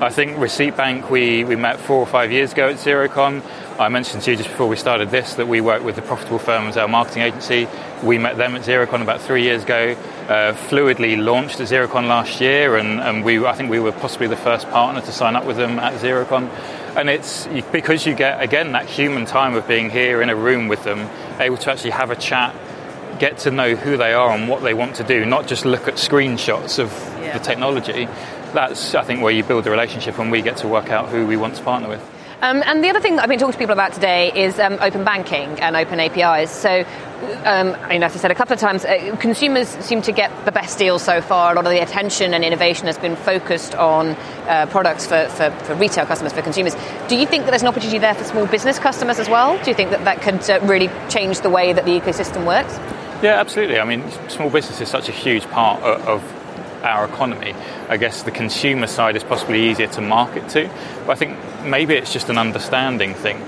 I think Receipt Bank we, we met four or five years ago at Xerocon. I mentioned to you just before we started this that we work with the Profitable Firms, our marketing agency. We met them at Xerocon about three years ago. Uh, Fluidly launched at Xerocon last year, and, and we I think we were possibly the first partner to sign up with them at Xerocon. And it's because you get again that human time of being here in a room with them, able to actually have a chat get to know who they are and what they want to do, not just look at screenshots of yeah. the technology. That's, I think, where you build a relationship and we get to work out who we want to partner with. Um, and the other thing that I've been talking to people about today is um, open banking and open APIs. So, um, I mean, as I said a couple of times, uh, consumers seem to get the best deals so far. A lot of the attention and innovation has been focused on uh, products for, for, for, retail customers, for consumers. Do you think that there's an opportunity there for small business customers as well? Do you think that that could uh, really change the way that the ecosystem works? Yeah, absolutely. I mean, small business is such a huge part of, our economy. I guess the consumer side is possibly easier to market to, but I think maybe it's just an understanding thing.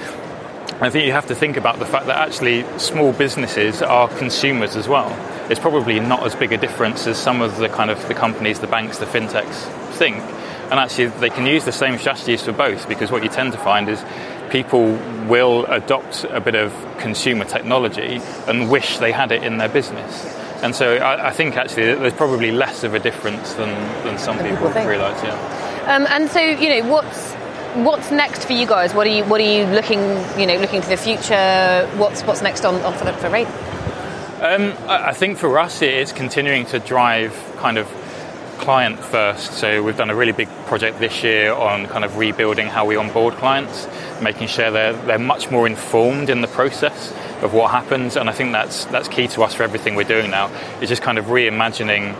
I think you have to think about the fact that actually small businesses are consumers as well. It's probably not as big a difference as some of the kind of the companies, the banks, the fintechs think. And actually, they can use the same strategies for both because what you tend to find is people will adopt a bit of consumer technology and wish they had it in their business. And so I, I think actually there's probably less of a difference than, than some people, people realise. Yeah. Um, and so you know what's what's next for you guys? What are you what are you looking you know looking to the future? What's what's next on, on for the, for Raid? Um, I think for us it's continuing to drive kind of client first. So we've done a really big project this year on kind of rebuilding how we onboard clients, making sure they're, they're much more informed in the process of what happens. And I think that's, that's key to us for everything we're doing now, is just kind of reimagining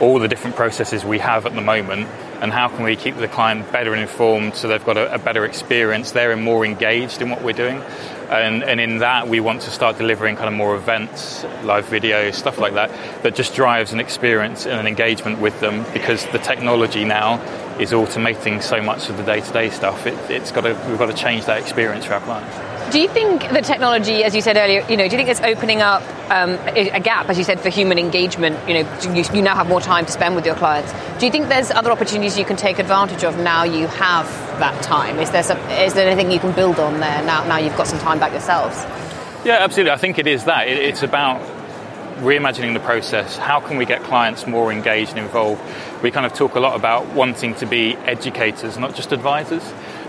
all the different processes we have at the moment and how can we keep the client better informed so they've got a, a better experience, they're more engaged in what we're doing. And, and, in that, we want to start delivering kind of more events, live video, stuff like that, that just drives an experience and an engagement with them because the technology now is automating so much of the day to day stuff. It, has got to, we've got to change that experience for our clients. Do you think the technology, as you said earlier, you know, do you think it's opening up um, a gap, as you said, for human engagement? You know, you, you, now have more time to spend with your clients. Do you think there's other opportunities you can take advantage of now you have that time? Is there some, is there anything you can build on there now? Now you've got some time back yourselves. Yeah, absolutely. I think it is that. It, it's about reimagining the process. How can we get clients more engaged and involved? We kind of talk a lot about wanting to be educators, not just advisors.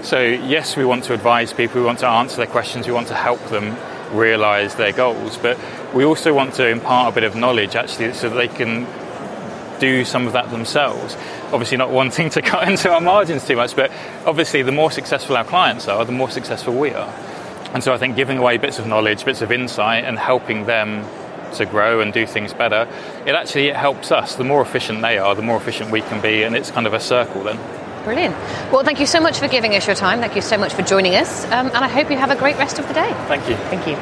So, yes, we want to advise people, we want to answer their questions, we want to help them realize their goals, but we also want to impart a bit of knowledge actually so that they can do some of that themselves. Obviously, not wanting to cut into our margins too much, but obviously, the more successful our clients are, the more successful we are. And so, I think giving away bits of knowledge, bits of insight, and helping them to grow and do things better, it actually it helps us. The more efficient they are, the more efficient we can be, and it's kind of a circle then. Brilliant. Well, thank you so much for giving us your time. Thank you so much for joining us, um, and I hope you have a great rest of the day. Thank you. Thank you.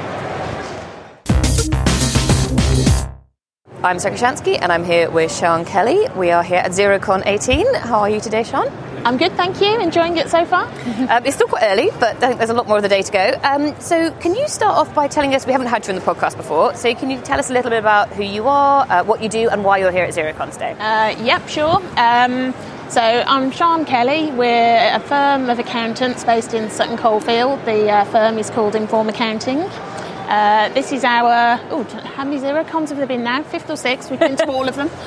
I'm Sarah Kocianski, and I'm here with Sian Kelly. We are here at Xerocon 18. How are you today, Sian? I'm good, thank you. Enjoying it so far. um, it's still quite early, but I think there's a lot more of the day to go. Um, so, can you start off by telling us? We haven't had you in the podcast before, so can you tell us a little bit about who you are, uh, what you do, and why you're here at Xerocon today? Uh, yep, sure. Um, so I'm Sian Kelly. We're a firm of accountants based in Sutton Coldfield. The uh, firm is called Inform Accounting. Uh, this is our, oh, how many Xerocons have there been now? Fifth or sixth? We've been to all of them.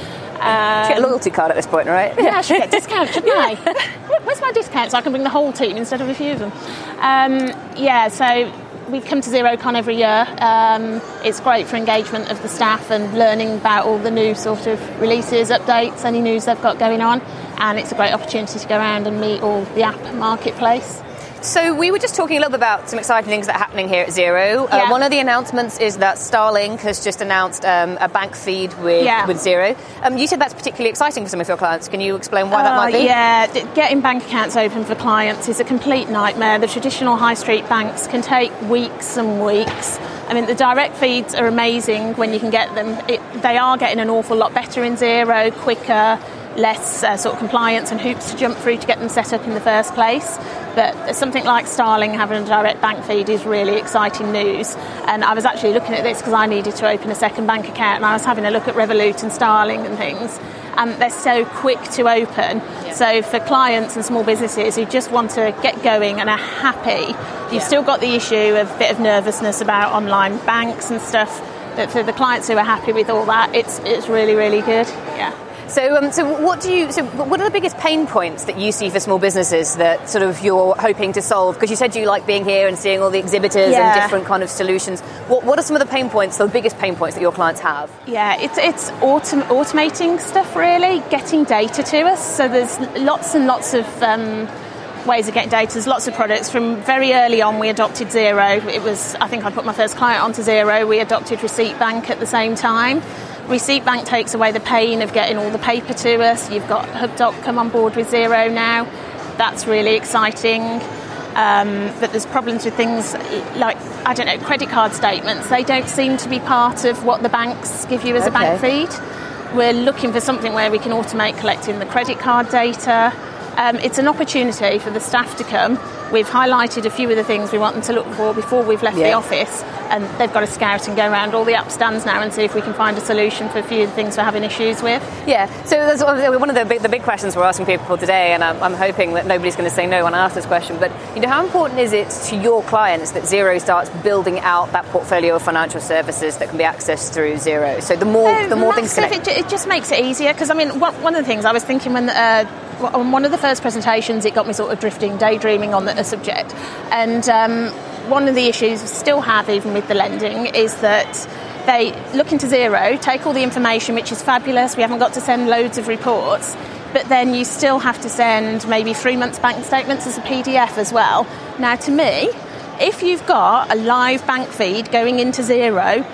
Um, get a loyalty card at this point, right? Yeah, I should get a discount, shouldn't I? Where's my discount so I can bring the whole team instead of a few of them? Um, yeah, so we come to XeroCon every year. Um, it's great for engagement of the staff and learning about all the new sort of releases, updates, any news they've got going on. And it's a great opportunity to go around and meet all the app marketplace. So we were just talking a little bit about some exciting things that are happening here at Xero. Uh, yeah. Uh, one of the announcements is that Starling has just announced um, a bank feed with, yeah. with Xero. Um, you said that's particularly exciting for some of your clients. Can you explain why uh, that might be? Yeah, getting bank accounts open for clients is a complete nightmare. The traditional high street banks can take weeks and weeks. I mean, the direct feeds are amazing when you can get them. It, they are getting an awful lot better in Xero, quicker less uh, sort of compliance and hoops to jump through to get them set up in the first place. But something like Starling having a direct bank feed is really exciting news. And I was actually looking at this because I needed to open a second bank account, and I was having a look at Revolut and Starling and things. And they're so quick to open. Yeah. So for clients and small businesses who just want to get going and are happy, you've yeah. still got the issue of a bit of nervousness about online banks and stuff. But for the clients who are happy with all that, it's it's really really good. Yeah. So, um, so what do you? So, what are the biggest pain points that you see for small businesses that sort of you're hoping to solve? Because you said you like being here and seeing all the exhibitors yeah. and different kind of solutions. What, what are some of the pain points, the biggest pain points that your clients have? Yeah, it's it's autom- automating stuff really, getting data to us. So there's lots and lots of. Um, ways of getting data. There's lots of products. From very early on, we adopted Xero. It was, I think I put my first client onto Xero. We adopted Receipt Bank at the same time. Receipt Bank takes away the pain of getting all the paper to us. You've got HubDoc come on board with Xero now. That's really exciting. Um, but there's problems with things like I don't know credit card statements. They don't seem to be part of what the banks give you as okay. a bank feed. We're looking for something where we can automate collecting the credit card data. Um, it's an opportunity for the staff to come. We've highlighted a few of the things we want them to look for before we've left yeah. the office, and they've got to scout and go around all the upstands now and see if we can find a solution for a few of the things we're having issues with. Yeah, so that's one of the big, the big questions we're asking people today, and I'm, I'm hoping that nobody's going to say no when I ask this question. But you know, how important is it to your clients that Xero starts building out that portfolio of financial services that can be accessed through Xero? So the more oh, the more things connect. It, it, just makes it easier because I mean, one, one, of the things I was thinking when. Uh, on one of the first presentations, it got me sort of drifting, daydreaming on the subject. And um, one of the issues we still have, even with the lending, is that they look into Xero, take all the information, which is fabulous. We haven't got to send loads of reports, but then you still have to send maybe three months' bank statements as a PDF as well. Now, to me, if you've got a live bank feed going into Xero,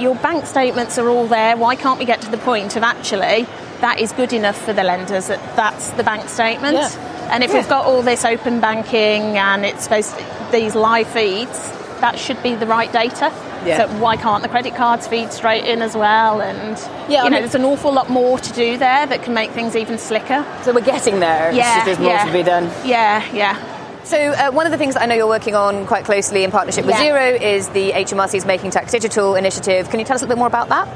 your bank statements are all there. Why can't we get to the point of actually that is good enough for the lenders that that's the bank statement? Yeah. And if yeah. we've got all this open banking and it's supposed to, these live feeds, that should be the right data. Yeah. So why can't the credit cards feed straight in as well? And yeah, you know, there's an awful lot more to do there that can make things even slicker. So we're getting there. Yeah, there's more yeah. to be done. Yeah, yeah. So, uh, one of the things that I know you're working on quite closely in partnership with Yeah. Xero is the HMRC's Making Tax Digital initiative. Can you tell us a little bit more about that?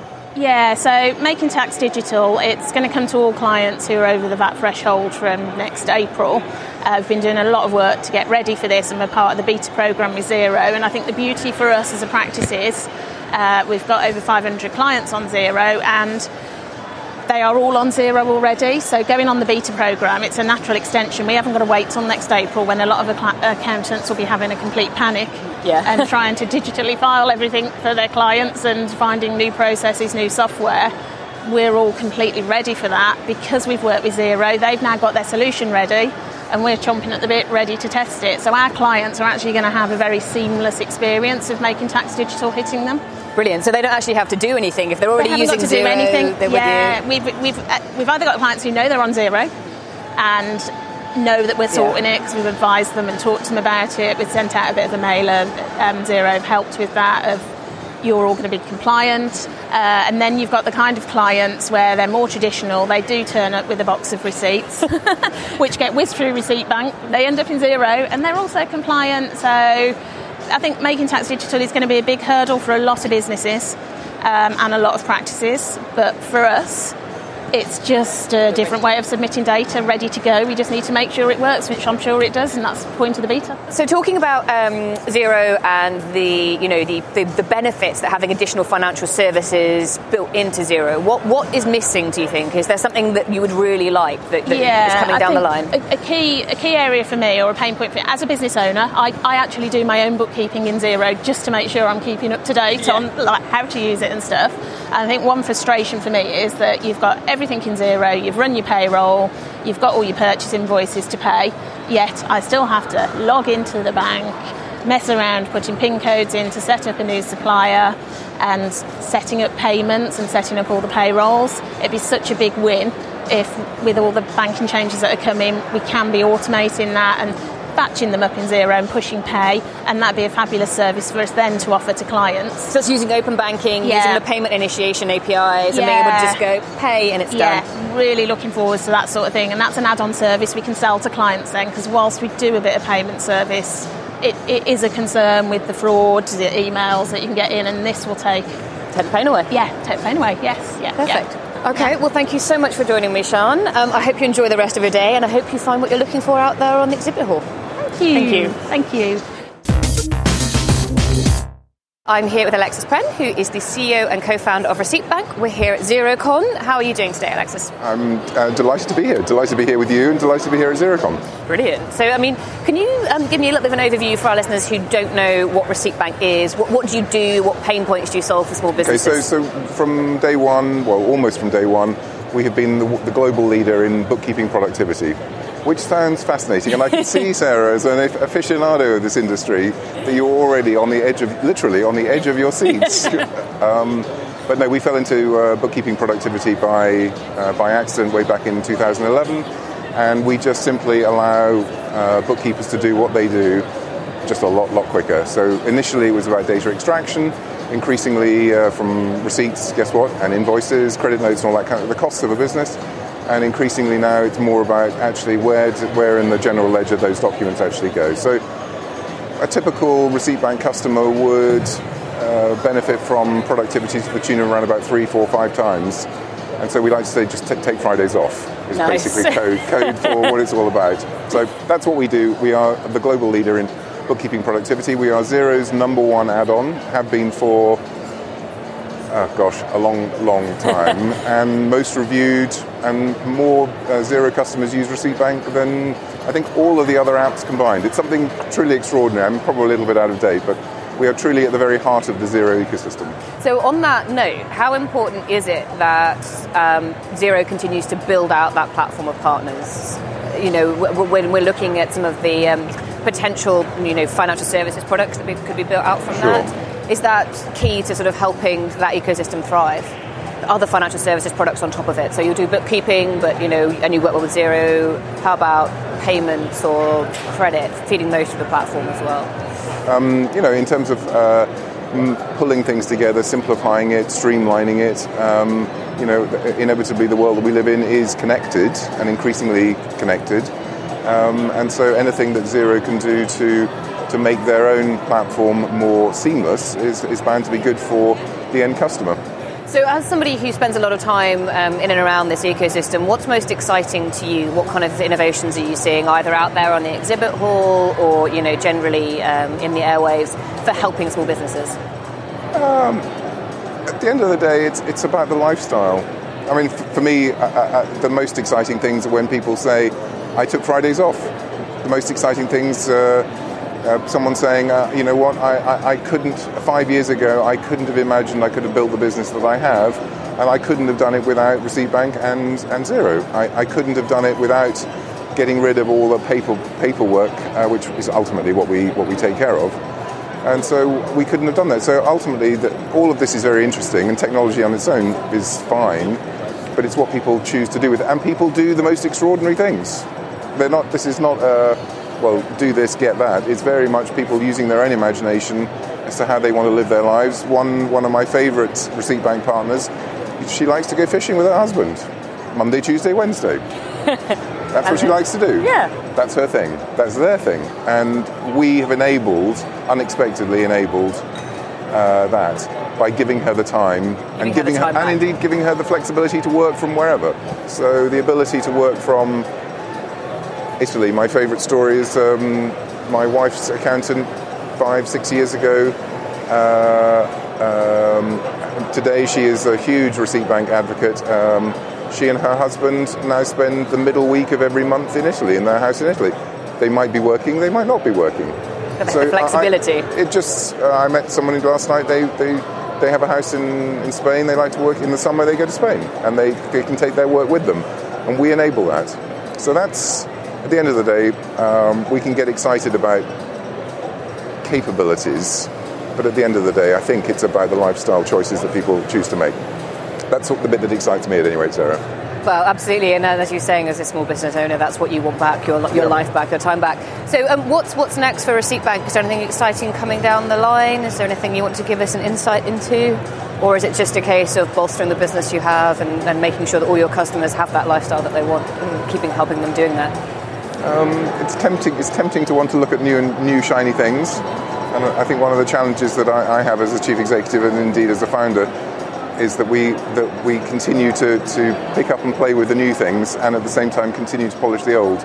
Yeah, so making tax digital, it's going to come to all clients who are over the VAT threshold from next April. Uh, I've been doing a lot of work to get ready for this, and we're part of the beta program with Xero. And I think the beauty for us as a practice is uh, we've got over 500 clients on Xero, and they are all on Xero already. So going on the beta program, it's a natural extension. We haven't got to wait till next April when a lot of accountants will be having a complete panic Yeah. and trying to digitally file everything for their clients and finding new processes, new software. We're all completely ready for that because we've worked with Xero. They've now got their solution ready and we're chomping at the bit ready to test it. So our clients are actually going to have a very seamless experience of making tax digital hitting them. Brilliant. So they don't actually have to do anything if they're They already haven't using got to Xero. do anything. Yeah, we've we've uh, we've either got clients who know they're on Xero and know that we're sorting it because we've advised them and talked to them about it. We've sent out a bit of a mailer. Um, Xero have helped with that. Of you're all going to be compliant, uh, and then you've got the kind of clients where they're more traditional. They do turn up with a box of receipts, which get whizzed through Receipt Bank. They end up in Xero, and they're also compliant. So. I think making tax digital is going to be a big hurdle for a lot of businesses um, and a lot of practices. But for us, it's just a different way of submitting data, ready to go. We just need to make sure it works, which I'm sure it does, and that's the point of the beta. So talking about um, Xero and the you know the, the, the benefits that having additional financial services built into Xero, what what is missing? Do you think? Is there something that you would really like that, that is coming I down the line? A, a key a key area for me, or a pain point for me, as a business owner, I, I actually do my own bookkeeping in Xero just to make sure I'm keeping up to date on like how to use it and stuff. And I think one frustration for me is that you've got everything in Xero, you've run your payroll, you've got all your purchase invoices to pay, yet I still have to log into the bank, mess around putting PIN codes in to set up a new supplier and setting up payments and setting up all the payrolls. It'd be such a big win if, with all the banking changes that are coming, we can be automating that and batching them up in Xero and pushing pay, and that'd be a fabulous service for us then to offer to clients. So it's using open banking, Yeah. using the payment initiation APIs, and being able to just go pay and it's Yeah, done. really looking forward to that sort of thing, and that's an add-on service we can sell to clients then. Because whilst we do a bit of payment service, it, it is a concern with the fraud, the emails that you can get in, and this will take Take the pain away. yeah, take the pain away. Yes, yeah, Perfect. yeah. Okay, well, thank you so much for joining me, Sian. Um, I hope you enjoy the rest of your day, and I hope you find what you're looking for out there on the exhibit hall. Thank you. Thank you. Thank you. I'm here with Alexis Prenn, who is the CEO and co-founder of Receipt Bank. We're here at Xerocon. How are you doing today, Alexis? I'm uh, delighted to be here. Delighted to be here with you, and delighted to be here at Xerocon. Brilliant. So, I mean, can you um, give me a little bit of an overview for our listeners who don't know what Receipt Bank is? What, what do you do? What pain points do you solve for small Okay, businesses? so so from day one, well, almost from day one, we have been the, the global leader in bookkeeping productivity. Which sounds fascinating, and I can see Sarah as an aficionado of this industry that you're already on the edge of, literally on the edge of your seats. um, but no, we fell into uh, bookkeeping productivity by uh, by accident way back in 2011, and we just simply allow uh, bookkeepers to do what they do just a lot, lot quicker. So initially it was about data extraction, increasingly uh, from receipts, guess what, and invoices, credit notes, and all that kind of the costs of a business. And increasingly now it's more about actually where, to, where in the general ledger those documents actually go. So a typical receipt bank customer would uh, benefit from productivity to the tune of around about three, four, five times. And so we like to say just t- take Fridays off. Is Nice. basically code, code for what it's all about. So that's what we do. We are the global leader in bookkeeping productivity. We are Xero's number one add-on, have been for oh gosh, a long, long time, and most reviewed, and more uh, Xero customers use Receipt Bank than I think all of the other apps combined. It's something truly extraordinary. I'm probably a little bit out of date, but we are truly at the very heart of the Xero ecosystem. So, on that note, how important is it that um, Xero continues to build out that platform of partners? You know, when we're looking at some of the um, potential, you know, financial services products that could be built out from Sure. that, is that key to sort of helping that ecosystem thrive? Other financial services products on top of it. So you do bookkeeping, but you know, and you work with Xero. How about payments or credit, feeding those to the platform as well? you know, in terms of uh, pulling things together, simplifying it, streamlining it. Um, you know, inevitably the world that we live in is connected and increasingly connected. Um, and so anything that Xero can do to to make their own platform more seamless is, is bound to be good for the end customer. So, as somebody who spends a lot of time um, in and around this ecosystem, what's most exciting to you? What kind of innovations are you seeing, either out there on the exhibit hall or, you know, generally um, in the airwaves for helping small businesses? Um, at the end of the day, it's it's about the lifestyle. I mean, f- for me, uh, uh, the most exciting things are when people say, "I took Fridays off." The most exciting things. Uh, uh, someone saying, uh, you know what, I, I, I, couldn't, five years ago, I couldn't have imagined I could have built the business that I have, and I couldn't have done it without Receipt Bank and, and Xero. I, I couldn't have done it without getting rid of all the paper, paperwork, uh, which is ultimately what we, what we take care of. And so we couldn't have done that. So ultimately, the, all of this is very interesting, and technology on its own is fine, but it's what people choose to do with it. And people do the most extraordinary things. They're not, this is not a well, do this, get that. It's very much people using their own imagination as to how they want to live their lives. One, one of my favourite receipt bank partners, she likes to go fishing with her husband Monday, Tuesday, Wednesday. That's what she likes to do. Yeah. That's her thing. That's their thing. And we have enabled, unexpectedly enabled, uh, that by giving her the time giving and giving her, her, and indeed giving her the flexibility to work from wherever. So the ability to work from Italy. My favourite story is um, my wife's accountant five, six years ago. Uh, um, today she is a huge receipt bank advocate. Um, she and her husband now spend the middle week of every month in Italy, in their house in Italy. They might be working, they might not be working. So flexibility. I, it just, uh, I met someone last night, they, they, they have a house in, in Spain, they like to work in the summer, they go to Spain, and they, they can take their work with them. And we enable that. So that's, at the end of the day, um, we can get excited about capabilities, but at the end of the day, I think it's about the lifestyle choices that people choose to make. That's the bit that excites me at any rate, Sarah. Well, absolutely, and as you're saying, as a small business owner, that's what you want back your your yep. life back, your time back. So, um, what's what's next for Receipt Bank? Is there anything exciting coming down the line? Is there anything you want to give us an insight into, or is it just a case of bolstering the business you have and, and making sure that all your customers have that lifestyle that they want, and keeping helping them doing that? Um, it's tempting. It's tempting to want to look at new and new shiny things, and I think one of the challenges that I, I have as a chief executive and indeed as a founder is that we that we continue to, to pick up and play with the new things, and at the same time continue to polish the old.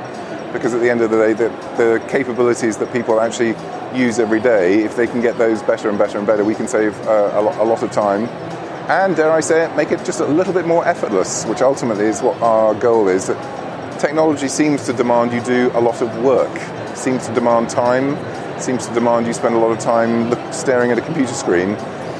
Because at the end of the day, the, the capabilities that people actually use every day, if they can get those better and better and better, we can save uh, a, lot, a lot of time and dare I say it, make it just a little bit more effortless, which ultimately is what our goal is. Technology seems to demand you do a lot of work, seems to demand time, seems to demand you spend a lot of time staring at a computer screen.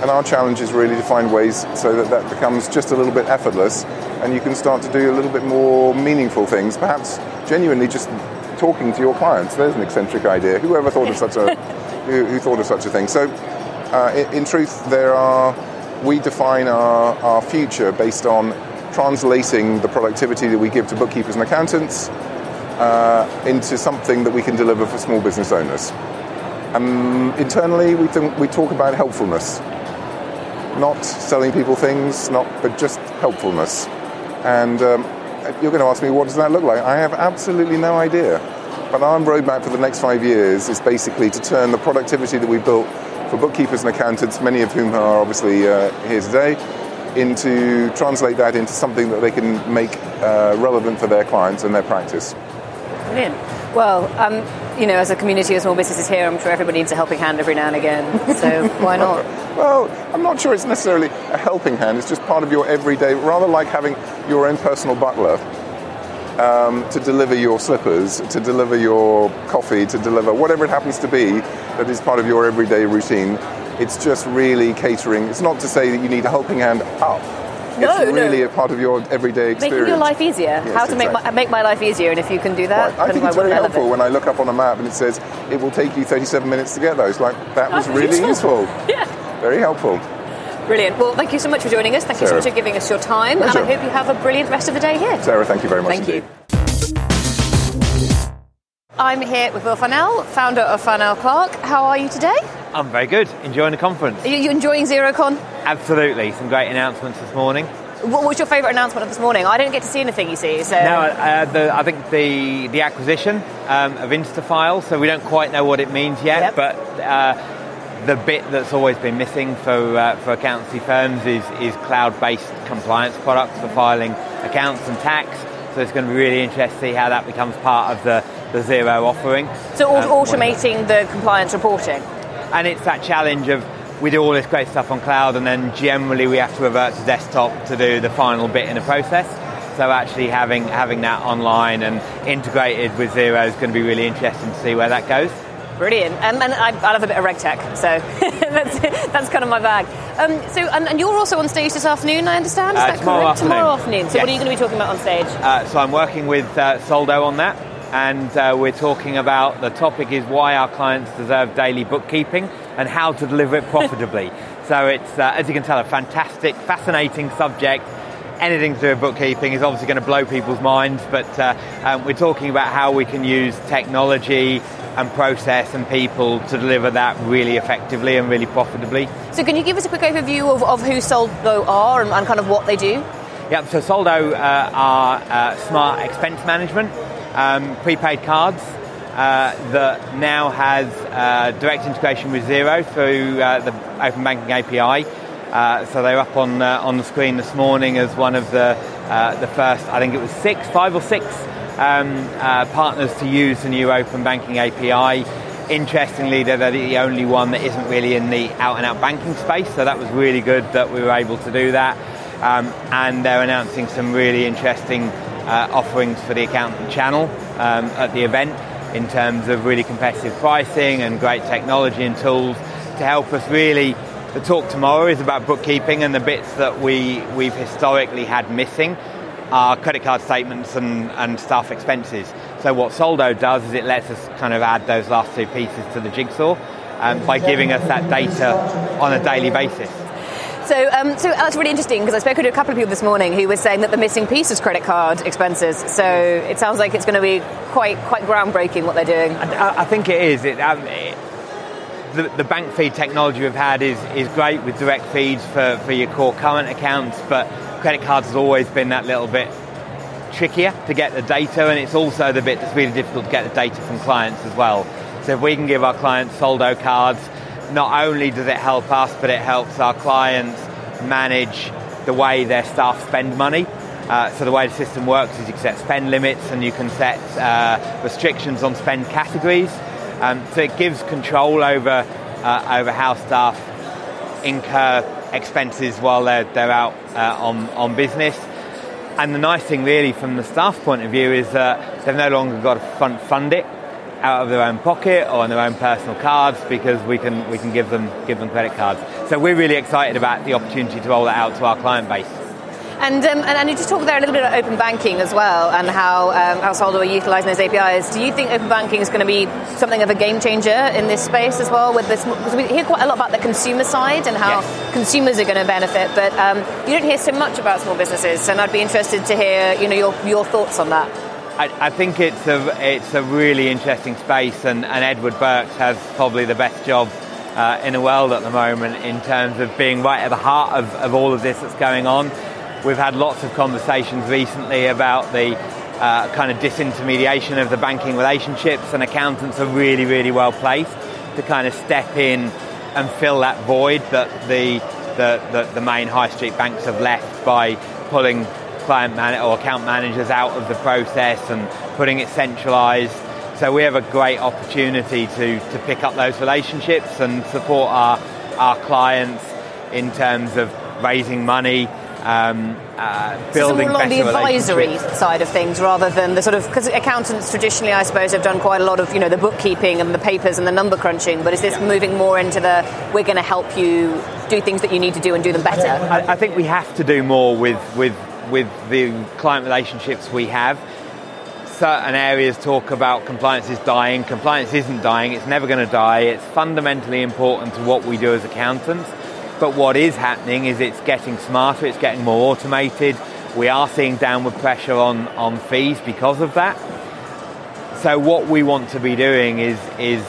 And our challenge is really to find ways so that that becomes just a little bit effortless and you can start to do a little bit more meaningful things, perhaps genuinely just talking to your clients. There's an eccentric idea. Whoever thought of such a who, who thought of such a thing? So, uh, in, in truth, there are we define our, our future based on translating the productivity that we give to bookkeepers and accountants uh, into something that we can deliver for small business owners. Um, internally, we, we talk about helpfulness, not selling people things, not but just helpfulness. And um, you're going to ask me, what does that look like? I have absolutely no idea. But our roadmap for the next five years is basically to turn the productivity that we built for bookkeepers and accountants, many of whom are obviously uh, here today, into translate that into something that they can make uh, relevant for their clients and their practice. Brilliant. Well, um, you know, as a community of small businesses here, I'm sure everybody needs a helping hand every now and again. So why not? well, I'm not sure it's necessarily a helping hand. It's just part of your everyday, rather like having your own personal butler. Um, to deliver your slippers, to deliver your coffee, to deliver whatever it happens to be that is part of your everyday routine it's just really catering. It's not to say that you need a helping hand up. No, it's really no. a part of your everyday experience. Making your life easier. Yes, How to exactly. make my, make my life easier, and if you can do that, right. I think it's very helpful when I look up on a map and it says it will take you 37 minutes to get there. It's like that was That's really useful. useful. Yeah. Very helpful. Brilliant. Well, thank you so much for joining us. Thank Sarah. you so much for giving us your time, Pleasure. and I hope you have a brilliant rest of the day here. Sarah, thank you very much. Thank indeed. you. I'm here with Will Farnell, founder of Farnell Clarke. How are you today? I'm very good. Enjoying the conference. Are you enjoying Xerocon? Absolutely. Some great announcements this morning. What was your favourite announcement of this morning? I didn't get to see anything. You see, so no. Uh, the, I think the the acquisition um, of Instafile. So we don't quite know what it means yet, Yep. but. Uh, the bit that's always been missing for, uh, for accountancy firms is, is cloud-based compliance products for filing accounts and tax. So it's going to be really interesting to see how that becomes part of the, the Xero offering. so Um, automating the compliance reporting. And it's that challenge of we do all this great stuff on cloud and then generally we have to revert to desktop to do the final bit in the process. So actually having having that online and integrated with Xero is going to be really interesting to see where that goes. Brilliant, um, and I, I love a bit of regtech, so that's that's kind of my bag. Um, so, and, and you're also on stage this afternoon, I understand. Is Uh, that tomorrow correct? afternoon. Tomorrow afternoon. So, what are you going to be talking about on stage? Uh, so I'm working with uh, Soldo on that, and uh, we're talking about the topic is why our clients deserve daily bookkeeping and how to deliver it profitably. so it's, uh, as you can tell, a fantastic, fascinating subject. Anything to do with bookkeeping is obviously going to blow people's minds, but uh, um, we're talking about how we can use technology and process and people to deliver that really effectively and really profitably. So, can you give us a quick overview of, of who Soldo are and, and kind of what they do? Yep, so Soldo uh, are uh, smart expense management, um, prepaid cards uh, that now has uh, direct integration with Xero through uh, the Open Banking API. Uh, so they're up on uh, on the screen this morning as one of the uh, the first, I think it was six, five or six um, partners to use the new Open Banking API. Interestingly, they're the only one that isn't really in the out and out banking space, so that was really good that we were able to do that. Um, and they're announcing some really interesting uh, offerings for the accountant channel um, at the event in terms of really competitive pricing and great technology and tools to help us really. The talk tomorrow is about bookkeeping and the bits that we, we've historically had missing are credit card statements and, and staff expenses. So what Soldo does is it lets us kind of add those last two pieces to the jigsaw um, by giving us that data on a daily basis. So, um, so that's really interesting because I spoke to a couple of people this morning who were saying that the missing piece is credit card expenses. So it sounds like it's going to be quite quite groundbreaking what they're doing. I, I think it is. It, um, it, the, the bank feed technology we've had is, is great with direct feeds for, for your core current accounts, but credit cards has always been that little bit trickier to get the data, and it's also the bit that's really difficult to get the data from clients as well. So if we can give our clients Soldo cards, not only does it help us, but it helps our clients manage the way their staff spend money. Uh, so the way the system works is you can set spend limits and you can set uh, restrictions on spend categories. Um, so it gives control over uh, over how staff incur expenses while they're, they're out uh, on, on business. And the nice thing, really, from the staff point of view, is that they've no longer got to fund it out of their own pocket or on their own personal cards because we can we can give them give them credit cards. So we're really excited about the opportunity to roll that out to our client base. And, um, and and you just talked there a little bit about open banking as well, and how um, how Soldo are utilising those APIs. Do you think open banking is going to be something of a game changer in this space as well? With this, because we hear quite a lot about the consumer side and how Yes. consumers are going to benefit, but um, you don't hear so much about small businesses. And I'd be interested to hear you know your your thoughts on that. I, I think it's a it's a really interesting space, and, and Edward Burks has probably the best job uh, in the world at the moment in terms of being right at the heart of, of all of this that's going on. We've had lots of conversations recently about the uh, kind of disintermediation of the banking relationships, and accountants are really, really well placed to kind of step in and fill that void that the the, the, the main high street banks have left by pulling client man- or account managers out of the process and putting it centralized. So we have a great opportunity to, to pick up those relationships and support our, our clients in terms of raising money, um, uh, So building more along the advisory side of things rather than the sort of because accountants traditionally, I suppose, have done quite a lot of you know the bookkeeping and the papers and the number crunching. But is this moving more into the we're going to help you do things that you need to do and do them better? I, I think we have to do more with, with, with the client relationships we have. Certain areas talk about compliance is dying. Compliance isn't dying, it's never going to die. It's fundamentally important to what we do as accountants. But what is happening is it's getting smarter, it's getting more automated. We are seeing downward pressure on, on fees because of that. So what we want to be doing is is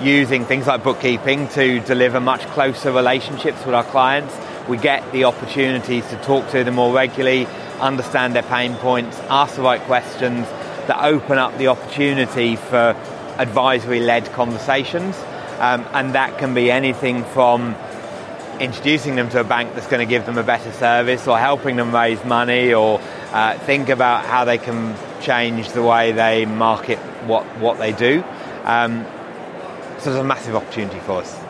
using things like bookkeeping to deliver much closer relationships with our clients, we get the opportunities to talk to them more regularly, understand their pain points, ask the right questions that open up the opportunity for advisory led conversations. Um, and that can be anything from introducing them to a bank that's going to give them a better service or helping them raise money or uh, think about how they can change the way they market what, what they do. Um, so there's a massive opportunity for us.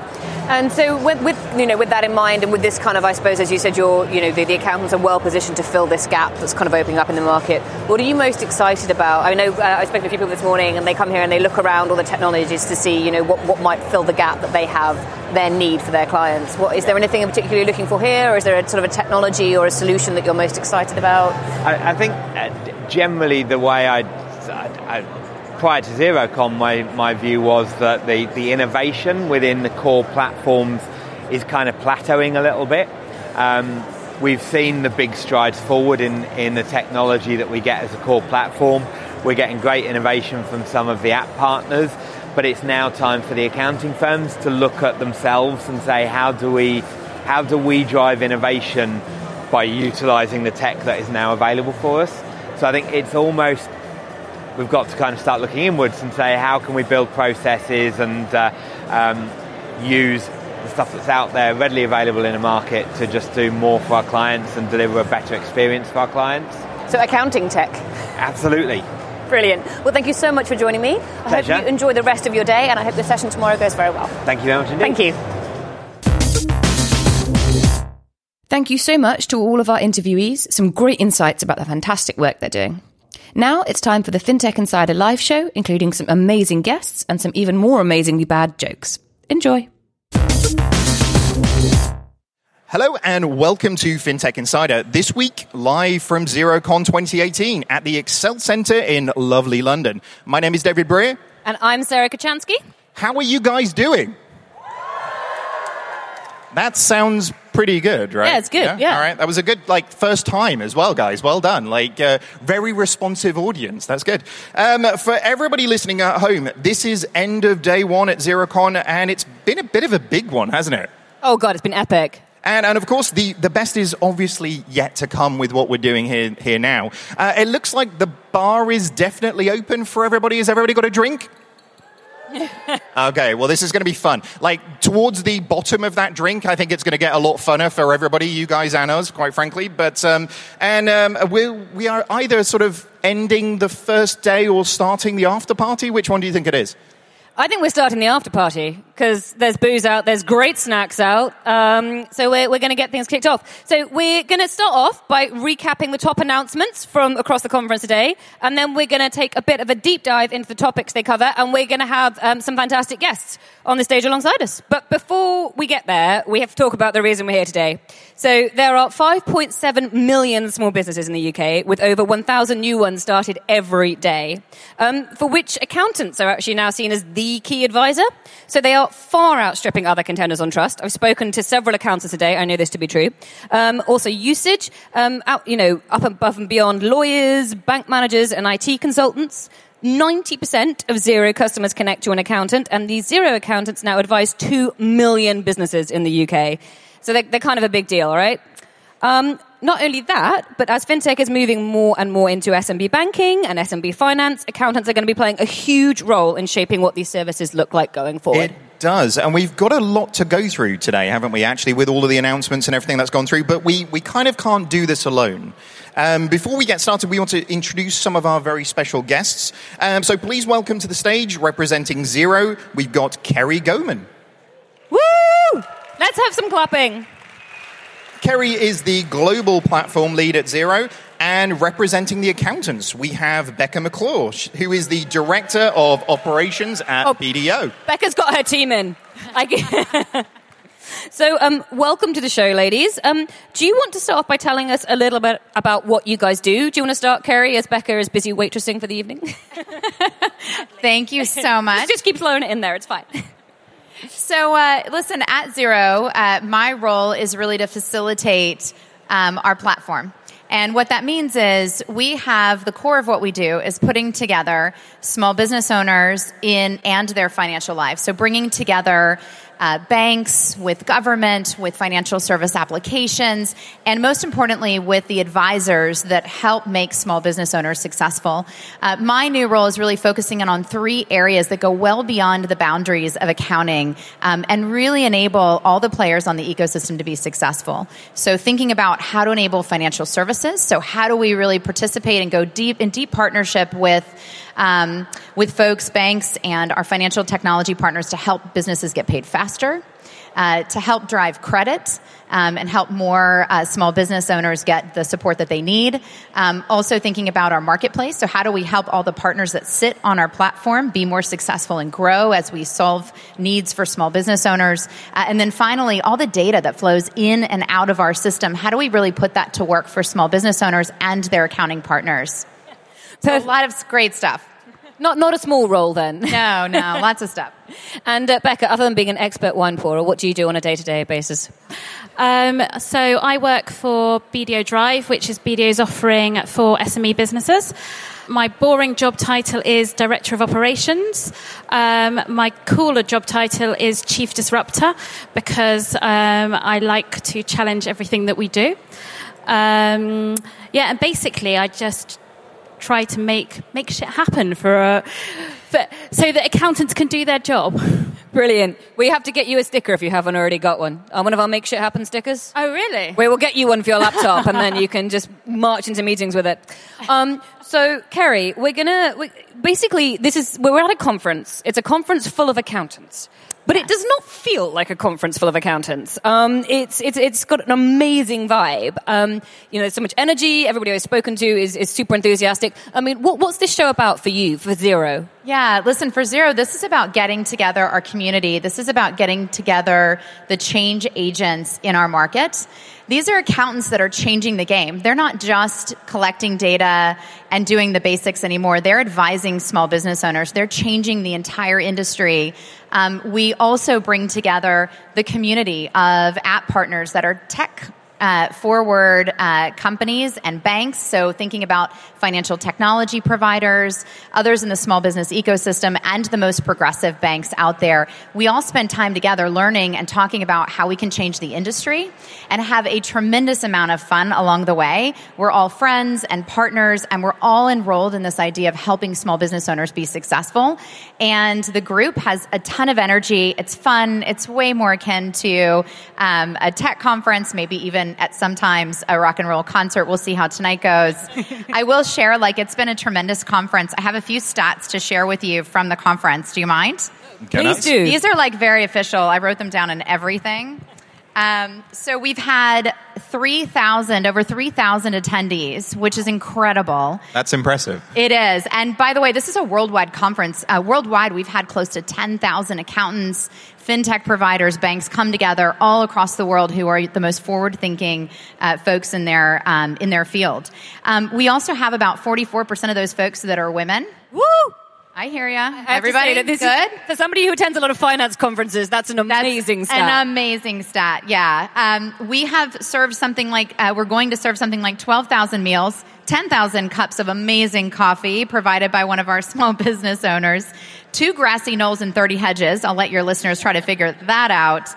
And so, with, with, you know, with that in mind, and with this kind of, I suppose, as you said, you're, you know, the, the, accountants are well positioned to fill this gap that's kind of opening up in the market. What are you most excited about? I know uh, I spoke to a few people this morning, and they come here and they look around all the technologies to see, you know, what, what might fill the gap that they have their need for their clients. What is there anything in particular you're looking for here, or is there a sort of a technology or a solution that you're most excited about? I, I think uh, generally the way I, I, I prior to Xerocon, my, my view was that the, the innovation within the core platforms is kind of plateauing a little bit. Um, we've seen the big strides forward in, in the technology that we get as a core platform. We're getting great innovation from some of the app partners, but it's now time for the accounting firms to look at themselves and say, how do we, how do we drive innovation by utilizing the tech that is now available for us? So I think it's almost we've got to kind of start looking inwards and say how can we build processes and uh, um, use the stuff that's out there readily available in the market to just do more for our clients and deliver a better experience for our clients. So accounting tech. Absolutely. Brilliant. Well, thank you so much for joining me. I Pleasure. hope you enjoy the rest of your day, and I hope the session tomorrow goes very well. Thank you very much indeed. Thank you. Thank you so much to all of our interviewees. Some great insights about the fantastic work they're doing. Now it's time for the FinTech Insider live show, including some amazing guests and some even more amazingly bad jokes. Enjoy. Hello and welcome to FinTech Insider. This week, live from Xerocon 2018 at the Excel Centre in lovely London. My name is David Brear. And I'm Sarah Kocianski. How are you guys doing? That sounds pretty good, right? Yeah, it's good. Yeah. yeah. All right. That was a good, like, first time as well, guys. Well done. Like, uh, very responsive audience. That's good. Um, for everybody listening at home, this is end of day one at Xerocon, and it's been a bit of a big one, hasn't it? Oh, God, it's been epic. And, and of course, the, the best is obviously yet to come with what we're doing here, here now. Uh, it looks like the bar is definitely open for everybody. Has everybody got a drink? okay, well, this is going to be fun. Like, towards the bottom of that drink, I think it's going to get a lot funner for everybody, you guys and us, quite frankly. But, um, and um, we we are either sort of ending the first day or starting the after party. Which one do you think it is? I think we're starting the after party because there's booze out, there's great snacks out. Um, so we're, we're going to get things kicked off. So we're going to start off by recapping the top announcements from across the conference today, and then we're going to take a bit of a deep dive into the topics they cover, and we're going to have um, some fantastic guests on the stage alongside us. But before we get there, we have to talk about the reason we're here today. So there are 5.7 million small businesses in the UK, with over 1,000 new ones started every day, um, for which accountants are actually now seen as the key advisor. So they are far outstripping other contenders on trust. I've spoken to several accountants today. I know this to be true. Um, also, usage, um, out, you know, up above and beyond lawyers, bank managers, and IT consultants. 90% of Xero customers connect to an accountant, and these Xero accountants now advise 2 million businesses in the UK. So they're, they're kind of a big deal, right? Um, not only that, but as fintech is moving more and more into SMB banking and SMB finance, accountants are going to be playing a huge role in shaping what these services look like going forward. It does. And we've got a lot to go through today, haven't we, actually, with all of the announcements and everything that's gone through. But we, we kind of can't do this alone. Um, before we get started, we want to introduce some of our very special guests. Um, so please welcome to the stage, representing Xero, we've got Keri Gohman. Woo! Let's have some clapping. Keri is the global platform lead at Xero. And representing the accountants, we have Becca McClure, who is the director of operations at oh, BDO. Becca's got her team in. so, um, welcome to the show, ladies. Um, do you want to start off by telling us a little bit about what you guys do? Do you want to start, Keri, as Becca is busy waitressing for the evening? Thank you so much. just, just keep throwing it in there. It's fine. So, uh, listen, at Xero, uh, my role is really to facilitate um, our platform. And what that means is we have the core of what we do is putting together small business owners in and their financial lives. So bringing together uh, banks, with government, with financial service applications, and most importantly, with the advisors that help make small business owners successful. Uh, my new role is really focusing in on three areas that go well beyond the boundaries of accounting um, and really enable all the players on the ecosystem to be successful. So, thinking about how to enable financial services. So, how do we really participate and go deep in deep partnership with um, with folks, banks, and our financial technology partners to help businesses get paid faster, uh, to help drive credit. Um, and help more uh, small business owners get the support that they need. Um, also, thinking about our marketplace. So, how do we help all the partners that sit on our platform be more successful and grow as we solve needs for small business owners? Uh, and then finally, all the data that flows in and out of our system. How do we really put that to work for small business owners and their accounting partners? So, a lot of great stuff. Not, not a small role then. No, no, lots of stuff. And uh, Becca, other than being an expert wine pourer, what do you do on a day to day basis? Um, so I work for BDO Drive, which is BDO's offering for SME businesses. My boring job title is Director of Operations. Um, my cooler job title is Chief Disruptor because um, I like to challenge everything that we do. Um, yeah, and basically, I just try to make make shit happen for, uh, for so that accountants can do their job. Brilliant. We have to get you a sticker if you haven't already got one. Uh, one of our make shit happen stickers. Oh, really? We will get you one for your laptop, and then you can just march into meetings with it. Um, so, Keri, we're gonna we, basically this is we're at a conference. It's a conference full of accountants. But it does not feel like a conference full of accountants. Um, it's, it's, it's got an amazing vibe. Um, you know, there's so much energy. Everybody I've spoken to is, is super enthusiastic. I mean, what, what's this show about for you, for Xero? Yeah, listen, for Xero, this is about getting together our community. This is about getting together the change agents in our market. These are accountants that are changing the game. They're not just collecting data and doing the basics anymore. They're advising small business owners. They're changing the entire industry. Um, we also bring together the community of app partners that are tech uh, forward uh, companies and banks. So, thinking about financial technology providers, others in the small business ecosystem, and the most progressive banks out there. We all spend time together learning and talking about how we can change the industry and have a tremendous amount of fun along the way. We're all friends and partners, and we're all enrolled in this idea of helping small business owners be successful. And the group has a ton of energy. It's fun. It's way more akin to um, a tech conference, maybe even at sometimes a rock and roll concert. We'll see how tonight goes. I will share, like, it's been a tremendous conference. I have a few stats to share with you from the conference. Do you mind? Can Please do. These are like very official. I wrote them down in everything. Um, so we've had 3,000, over 3,000 attendees, which is incredible. That's impressive. It is. And by the way, this is a worldwide conference. Uh, worldwide, we've had close to 10,000 accountants, fintech providers, banks come together all across the world who are the most forward-thinking uh, folks in their um, in their field. Um, we also have about 44% of those folks that are women. Woo! I hear ya. Everybody say this good? Is, for somebody who attends a lot of finance conferences, that's an amazing That's stat. An amazing stat, yeah. Um, we have served something like, uh, we're going to serve something like 12,000 meals, 10,000 cups of amazing coffee provided by one of our small business owners, two grassy knolls and 30 hedges. I'll let your listeners try to figure that out.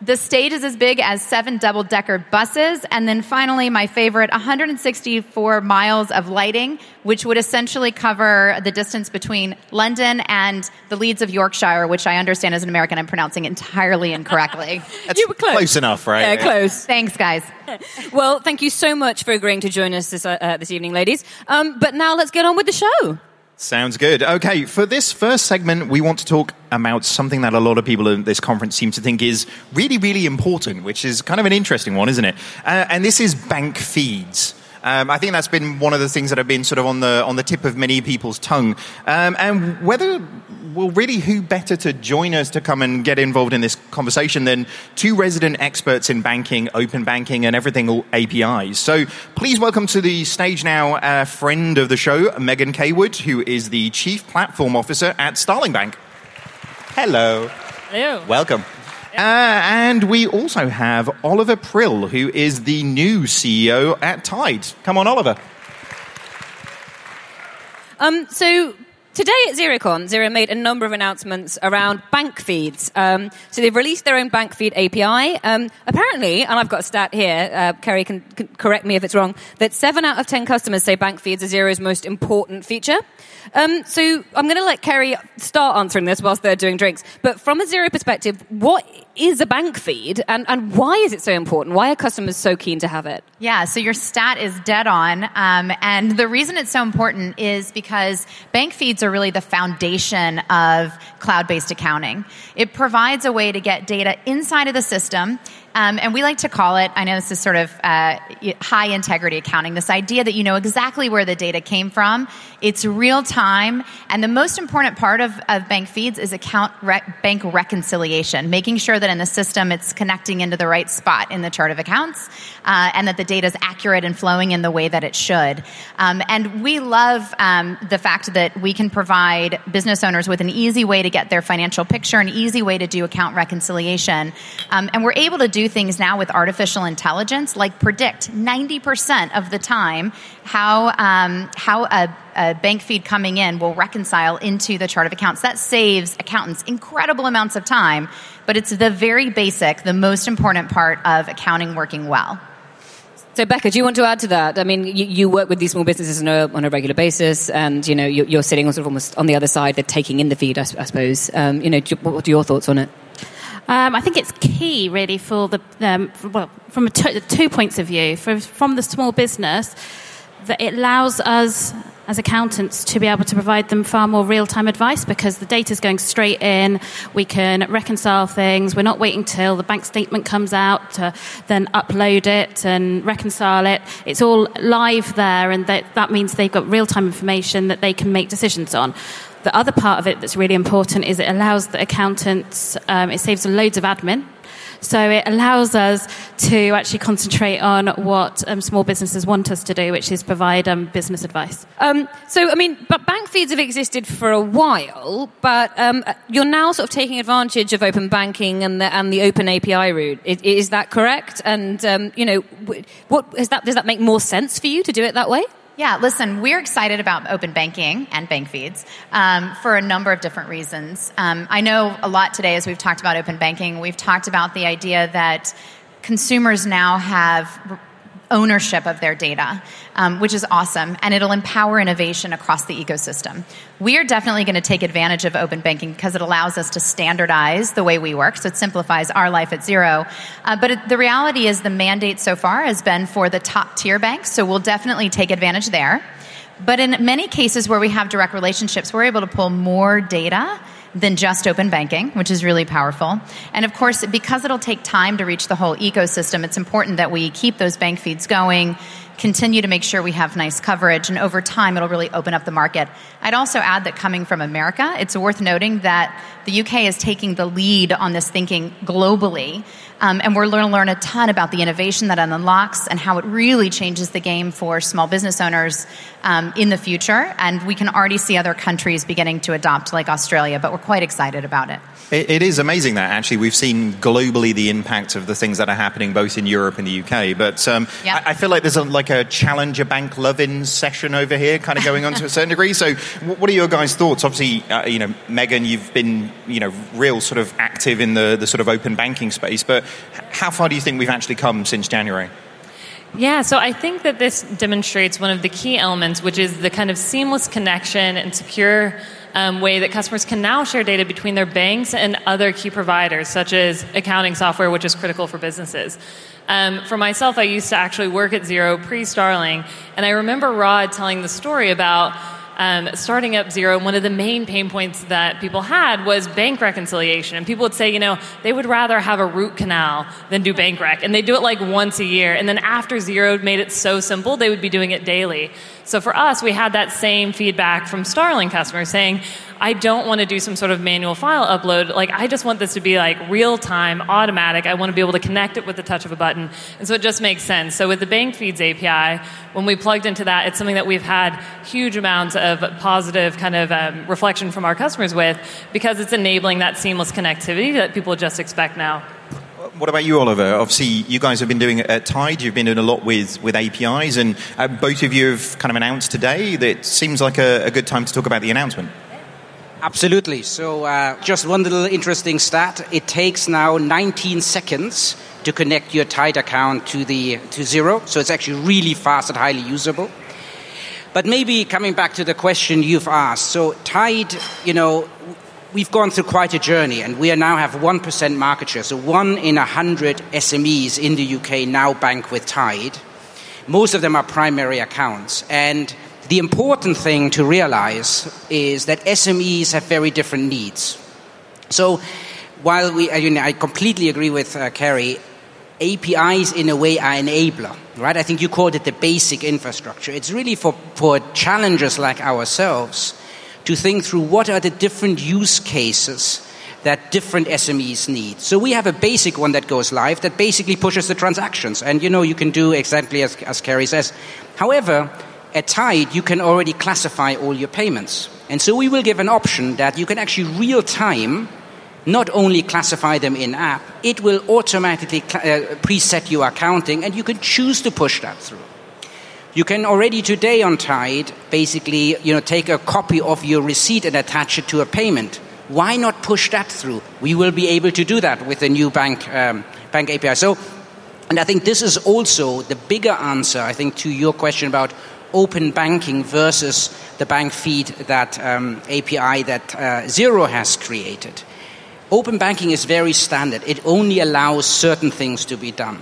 The stage is as big as seven double decker buses. And then finally, my favorite 164 miles of lighting, which would essentially cover the distance between London and the Leeds of Yorkshire, which I understand as an American, I'm pronouncing entirely incorrectly. That's You were close. close enough, right? yeah, close. Thanks, guys. Well, thank you so much for agreeing to join us this, uh, uh, this evening, ladies. Um, but now let's get on with the show. Sounds good. Okay, for this first segment, we want to talk about something that a lot of people at this conference seem to think is really, really important, which is kind of an interesting one, isn't it? Uh, and this is bank feeds. Um, I think that's been one of the things that have been sort of on the on the tip of many people's tongue. Um, and whether, well, really, who better to join us to come and get involved in this conversation than two resident experts in banking, open banking, and everything all APIs. So please welcome to the stage now a friend of the show, Megan Caywood, who is the Chief Platform Officer at Starling Bank. Hello. Hello. Welcome. Uh, and we also have Oliver Prill, who is the new CEO at Tide. Come on, Oliver. Um, so Today at Xerocon, Xero made a number of announcements around bank feeds. Um, so they've released their own bank feed API. Um, apparently, and I've got a stat here, uh, Keri can, can, correct me if it's wrong, that seven out of ten customers say bank feeds are Xero's most important feature. Um, so I'm going to let Keri start answering this whilst they're doing drinks. But from a Xero perspective, what is a bank feed and, and why is it so important? Why are customers so keen to have it? Yeah, so your stat is dead on. Um, and the reason it's so important is because bank feeds are really the foundation of cloud based accounting. It provides a way to get data inside of the system um, and we like to call it, I know this is sort of uh, high integrity accounting, this idea that you know exactly where the data came from. It's real time. And the most important part of, of bank feeds is account rec- bank reconciliation, making sure that in the system it's connecting into the right spot in the chart of accounts uh, and that the data is accurate and flowing in the way that it should. Um, and we love um, the fact that we can provide business owners with an easy way to get their financial picture, an easy way to do account reconciliation. Um, and we're able to do things now with artificial intelligence, like predict 90% of the time how, um, how a, a, bank feed coming in will reconcile into the chart of accounts. That saves accountants incredible amounts of time, but it's the very basic, the most important part of accounting working well. So, Becca, do you want to add to that? I mean, you, you work with these small businesses on a, on a regular basis, and you know you're, sitting sort of almost on the other side. They're taking in the feed, I, I suppose. Um, you know, do, what are your thoughts on it? Um, I think it's key, really, for the um, for, well, from two points of view. For, from the small business, that it allows us as accountants to be able to provide them far more real time advice because the data is going straight in. We can reconcile things. We're not waiting till the bank statement comes out to then upload it and reconcile it. It's all live there, and that, that means they've got real time information that they can make decisions on. The other part of it that's really important is it allows the accountants, um, it saves loads of admin. So it allows us to actually concentrate on what um, small businesses want us to do, which is provide um, business advice. Um, so, I mean, but bank feeds have existed for a while, but um, you're now sort of taking advantage of open banking and the, and the open API route. Is, is that correct? And um, you know, what that, does that make more sense for you to do it that way? Yeah, listen, we're excited about open banking and bank feeds um, for a number of different reasons. Um, I know a lot today as we've talked about open banking, we've talked about the idea that consumers now have ownership of their data, um, which is awesome, and it'll empower innovation across the ecosystem. We are definitely going to take advantage of open banking because it allows us to standardize the way we work, so it simplifies our life at Xero. Uh, but it, the reality is, the mandate so far has been for the top tier banks, so we'll definitely take advantage there. But in many cases where we have direct relationships, we're able to pull more data than just open banking, which is really powerful. And of course, because it'll take time to reach the whole ecosystem, it's important that we keep those bank feeds going, continue to make sure we have nice coverage, and over time, it'll really open up the market. I'd also add that coming from America, it's worth noting that the UK is taking the lead on this thinking globally. Um, and we're going to learn a ton about the innovation that it unlocks and how it really changes the game for small business owners um, in the future. And we can already see other countries beginning to adopt, like Australia, but we're quite excited about it. it, it is amazing that actually we've seen globally the impact of the things that are happening both in Europe and the UK. But um, yep. I, I, feel like there's a, like a challenger bank love-in session over here, kind of going on to a certain degree. So, what are your guys' thoughts? Obviously, uh, you know, Megan, you've been you know real sort of active in the the sort of open banking space, but how far do you think we've actually come since January? Yeah, so I think that this demonstrates one of the key elements, which is the kind of seamless connection and secure um, way that customers can now share data between their banks and other key providers, such as accounting software, which is critical for businesses. Um, for myself, I used to actually work at Xero pre Starling, and I remember Rod telling the story about um, starting up Xero, one of the main pain points that people had was bank reconciliation. And people would say, you know, they would rather have a root canal than do bank rec. And they do it like once a year. And then after Xero made it so simple, they would be doing it daily. So for us, we had that same feedback from Starling customers saying, I don't want to do some sort of manual file upload. Like, I just want this to be like real time, automatic. I want to be able to connect it with the touch of a button. And so it just makes sense. So with the Bank Feeds API, when we plugged into that, it's something that we've had huge amounts of positive kind of um, reflection from our customers with because it's enabling that seamless connectivity that people just expect now. What about you, Oliver? Obviously, you guys have been doing it at Tide. You've been doing a lot with, with APIs, and uh, both of you have kind of announced today that seems like a, a good time to talk about the announcement. Absolutely. So, uh, just one little interesting stat: it takes now 19 seconds to connect your Tide account to the to Xero. So it's actually really fast and highly usable. But maybe coming back to the question you've asked, so Tide, you know, we've gone through quite a journey, and we now have one percent market share. So one in hundred SMEs in the UK now bank with Tide. Most of them are primary accounts, and the important thing to realize is that SMEs have very different needs. So, while we, you know, I completely agree with uh, Keri, APIs in a way are enabler, right? I think you called it the basic infrastructure. It's really for, for challengers like ourselves to think through what are the different use cases that different SMEs need. So we have a basic one that goes live that basically pushes the transactions. And you know, you can do exactly as, as Keri says. However, at Tide, you can already classify all your payments. And so we will give an option that you can actually real time not only classify them in app, it will automatically uh, preset your accounting and you can choose to push that through. You can already today on Tide basically you know, take a copy of your receipt and attach it to a payment. Why not push that through? We will be able to do that with the new bank, um, bank API. So, and I think this is also the bigger answer, I think, to your question about open banking versus the bank feed that um, API that uh, Xero has created. Open banking is very standard. It only allows certain things to be done.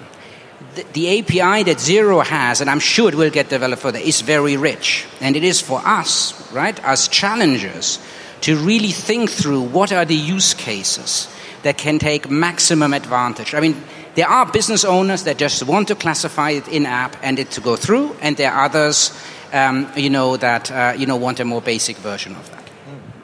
The, API that Xero has, and I'm sure it will get developed further, is very rich. And it is for us, right, as challengers, to really think through what are the use cases that can take maximum advantage. I mean, there are business owners that just want to classify it in app and it to go through, and there are others, um, you know, that uh, you know want a more basic version of that.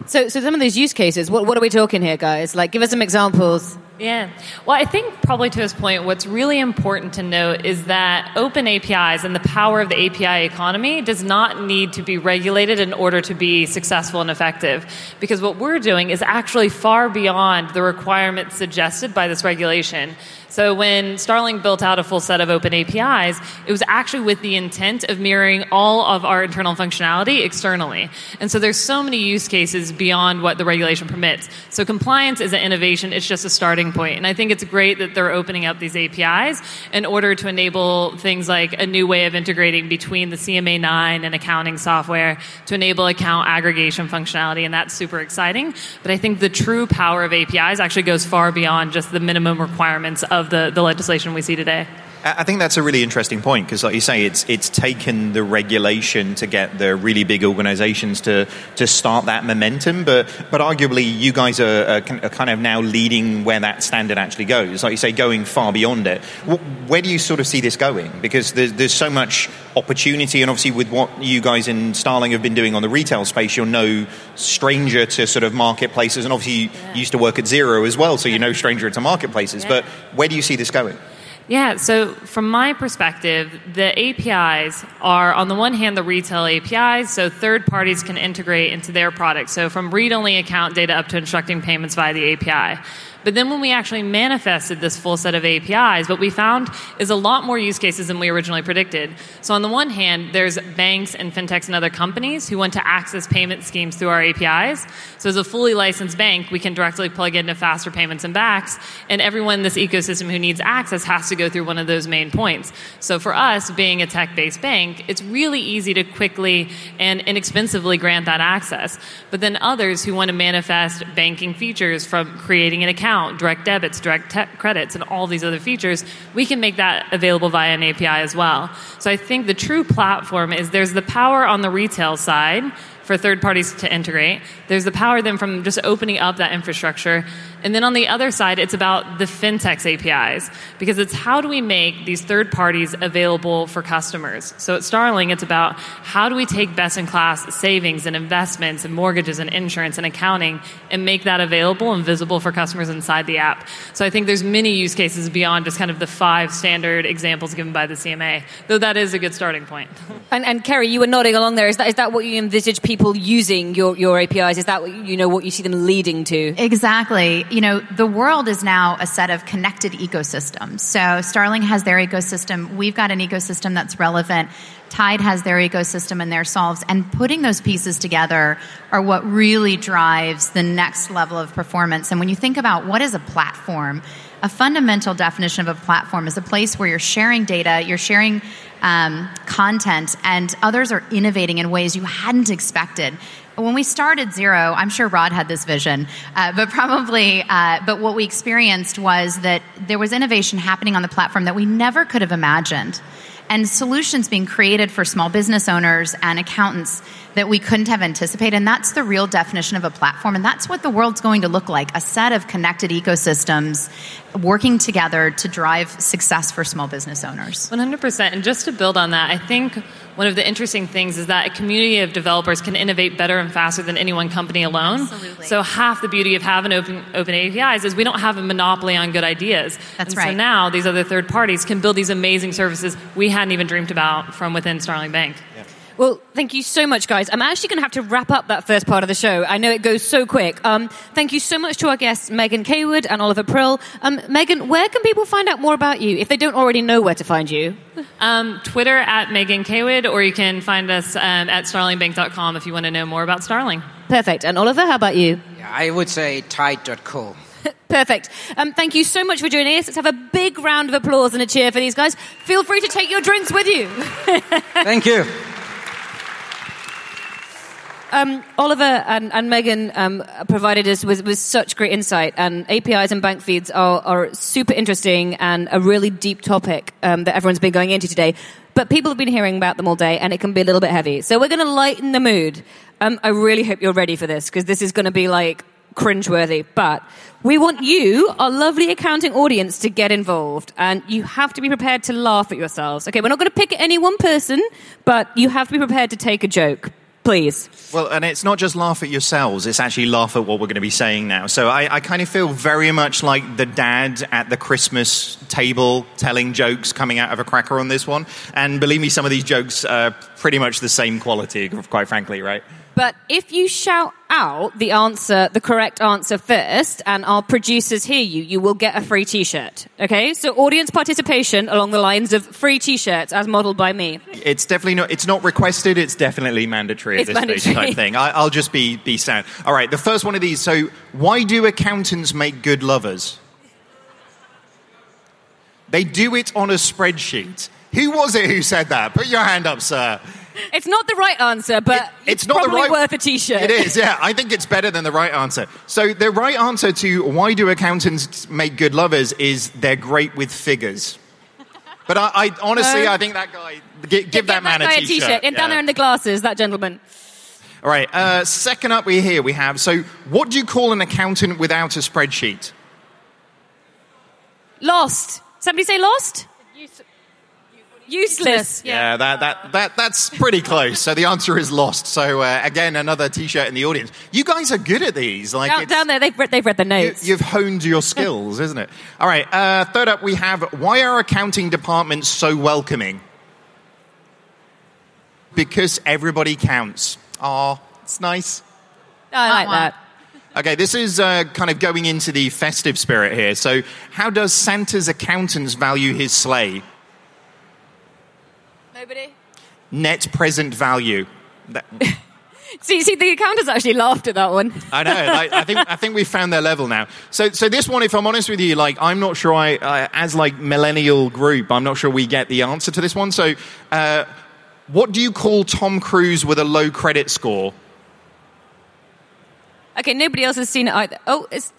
So, so some of these use cases, what, what are we talking here, guys? Like, give us some examples. Yeah. Well, I think probably to this point, what's really important to note is that open APIs and the power of the API economy does not need to be regulated in order to be successful and effective. Because what we're doing is actually far beyond the requirements suggested by this regulation. So when Starling built out a full set of open APIs, it was actually with the intent of mirroring all of our internal functionality externally. And so there's so many use cases beyond what the regulation permits. So compliance is an innovation, it's just a starting point. And I think it's great that they're opening up these APIs in order to enable things like a new way of integrating between the CMA 9 and accounting software to enable account aggregation functionality, and that's super exciting. But I think the true power of APIs actually goes far beyond just the minimum requirements of of the, the legislation we see today. I think that's a really interesting point because, like you say, it's it's taken the regulation to get the really big organisations to to start that momentum, but but arguably you guys are, are, kind of now leading where that standard actually goes. Like you say, going far beyond it. Where do you sort of see this going? Because there's there's so much opportunity, and obviously with what you guys in Starling have been doing on the retail space, you're no stranger to sort of marketplaces, and obviously yeah. you used to work at Xero as well, so you're no stranger to marketplaces. Yeah. But where do you see this going? Yeah, so from my perspective, the APIs are, on the one hand, the retail APIs, so third parties can integrate into their products. So from read only account data up to instructing payments via the API. But then when we actually manifested this full set of APIs, what we found is a lot more use cases than we originally predicted. So on the one hand, there's banks and fintechs and other companies who want to access payment schemes through our APIs. So as a fully licensed bank, we can directly plug into faster payments and Bacs, and everyone in this ecosystem who needs access has to go through one of those main points. So for us, being a tech-based bank, it's really easy to quickly and inexpensively grant that access. But then others who want to manifest banking features from creating an account account, direct debits, direct te- credits, and all these other features, we can make that available via an API as well. So I think the true platform is there's the power on the retail side for third parties to integrate. There's the power then from just opening up that infrastructure. And then on the other side, it's about the fintech's APIs because it's how do we make these third parties available for customers. So at Starling, it's about how do we take best in class savings and investments and mortgages and insurance and accounting and make that available and visible for customers inside the app. So I think there's many use cases beyond just kind of the five standard examples given by the CMA, though that is a good starting point. And, and Keri, you were nodding along there. Is that, is that what you envisage people using your, your APIs? Is that what you know what you see them leading to? Exactly. You know, the world is now a set of connected ecosystems. So Starling has their ecosystem. We've got an ecosystem that's relevant. Tide has their ecosystem and their solves. And putting those pieces together are what really drives the next level of performance. And when you think about what is a platform, a fundamental definition of a platform is a place where you're sharing data, you're sharing um, content, and others are innovating in ways you hadn't expected. When we started Xero, I'm sure Rod had this vision, uh, but probably, uh, but what we experienced was that there was innovation happening on the platform that we never could have imagined. And solutions being created for small business owners and accountants that we couldn't have anticipated. And that's the real definition of a platform. And that's what the world's going to look like a set of connected ecosystems working together to drive success for small business owners. 100%. And just to build on that, I think one of the interesting things is that a community of developers can innovate better and faster than any one company alone. Absolutely. So half the beauty of having open open APIs is we don't have a monopoly on good ideas. That's and right. So now these other third parties can build these amazing services we hadn't even dreamed about from within Starling Bank. Well, thank you so much, guys. I'm actually going to have to wrap up that first part of the show. I know it goes so quick. Um, thank you so much to our guests, Megan Caywood and Oliver Prill. Um, Megan, where can people find out more about you if they don't already know where to find you? Um, Twitter at Megan Caywood, or you can find us um, at starlingbank.com if you want to know more about Starling. Perfect. And Oliver, how about you? Yeah, I would say tide.co. Perfect. Um, thank you so much for joining us. Let's have a big round of applause and a cheer for these guys. Feel free to take your drinks with you. Thank you. Um, Oliver and, and Megan um, provided us with, with such great insight, and APIs and bank feeds are, are super interesting and a really deep topic um, that everyone's been going into today. But people have been hearing about them all day, and it can be a little bit heavy. So we're going to lighten the mood. Um, I really hope you're ready for this because this is going to be like cringeworthy. But we want you, our lovely accounting audience, to get involved, and you have to be prepared to laugh at yourselves. Okay, we're not going to pick at any one person, but you have to be prepared to take a joke. Please. Well, and it's not just laugh at yourselves, it's actually laugh at what we're going to be saying now. So I, I kind of feel very much like the dad at the Christmas table telling jokes coming out of a cracker on this one. And believe me, some of these jokes are pretty much the same quality, quite frankly, right? But if you shout out the answer, the correct answer first, and our producers hear you, you will get a free t-shirt. Okay? So audience participation along the lines of free t-shirts as modeled by me. It's definitely not. It's not requested. It's definitely mandatory It's at this stage mandatory. type thing. I, I'll just be be sad. All right. The first one of these. So, why do accountants make good lovers? They do it on a spreadsheet. Who was it who said that? Put your hand up, sir. It's not the right answer, but it's not the probably right- worth a t-shirt. It is, yeah. I think it's better than the right answer. So the right answer to why do accountants make good lovers is they're great with figures. But I, I honestly, Um, I think that guy gi- give that man Guy a t-shirt. And down Yeah. there in the glasses, that gentleman. All right. Uh, second up, we here we have. So, what do you call an accountant without a spreadsheet? Lost. Somebody say lost? Useless. Yeah, that, that, that, that's pretty close. So the answer is lost. So uh, again, another T-shirt in the audience. You guys are good at these. Like Down, down there, they've read, they've read the notes. You've honed your skills, isn't it? All right. Uh, third up, we have why are accounting departments so welcoming? Because everybody counts. Oh, it's nice. I like that. Okay, this is uh, kind of going into the festive spirit here. So, how does Santa's accountants value his sleigh? Nobody? Net present value. That- See, see, the accountants actually laughed at that one. I know. Like, I think I think we've found their level now. So so this one, if I'm honest with you, like I'm not sure. I uh, as like millennial group, I'm not sure we get the answer to this one. So, uh, what do you call Tom Cruise with a low credit score? Okay, nobody else has seen it either. Oh, it's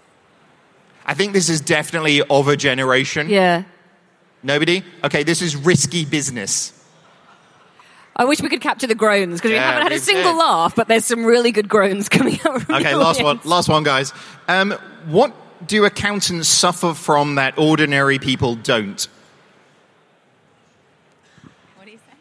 I think this is definitely of a generation. yeah. Nobody? Okay, this is risky business. I wish we could capture the groans because we Yeah, haven't had a we single did. laugh, but there's some really good groans coming out. From Okay, the last one. audience. Last one, guys. Um, what what do accountants suffer from that ordinary people don't?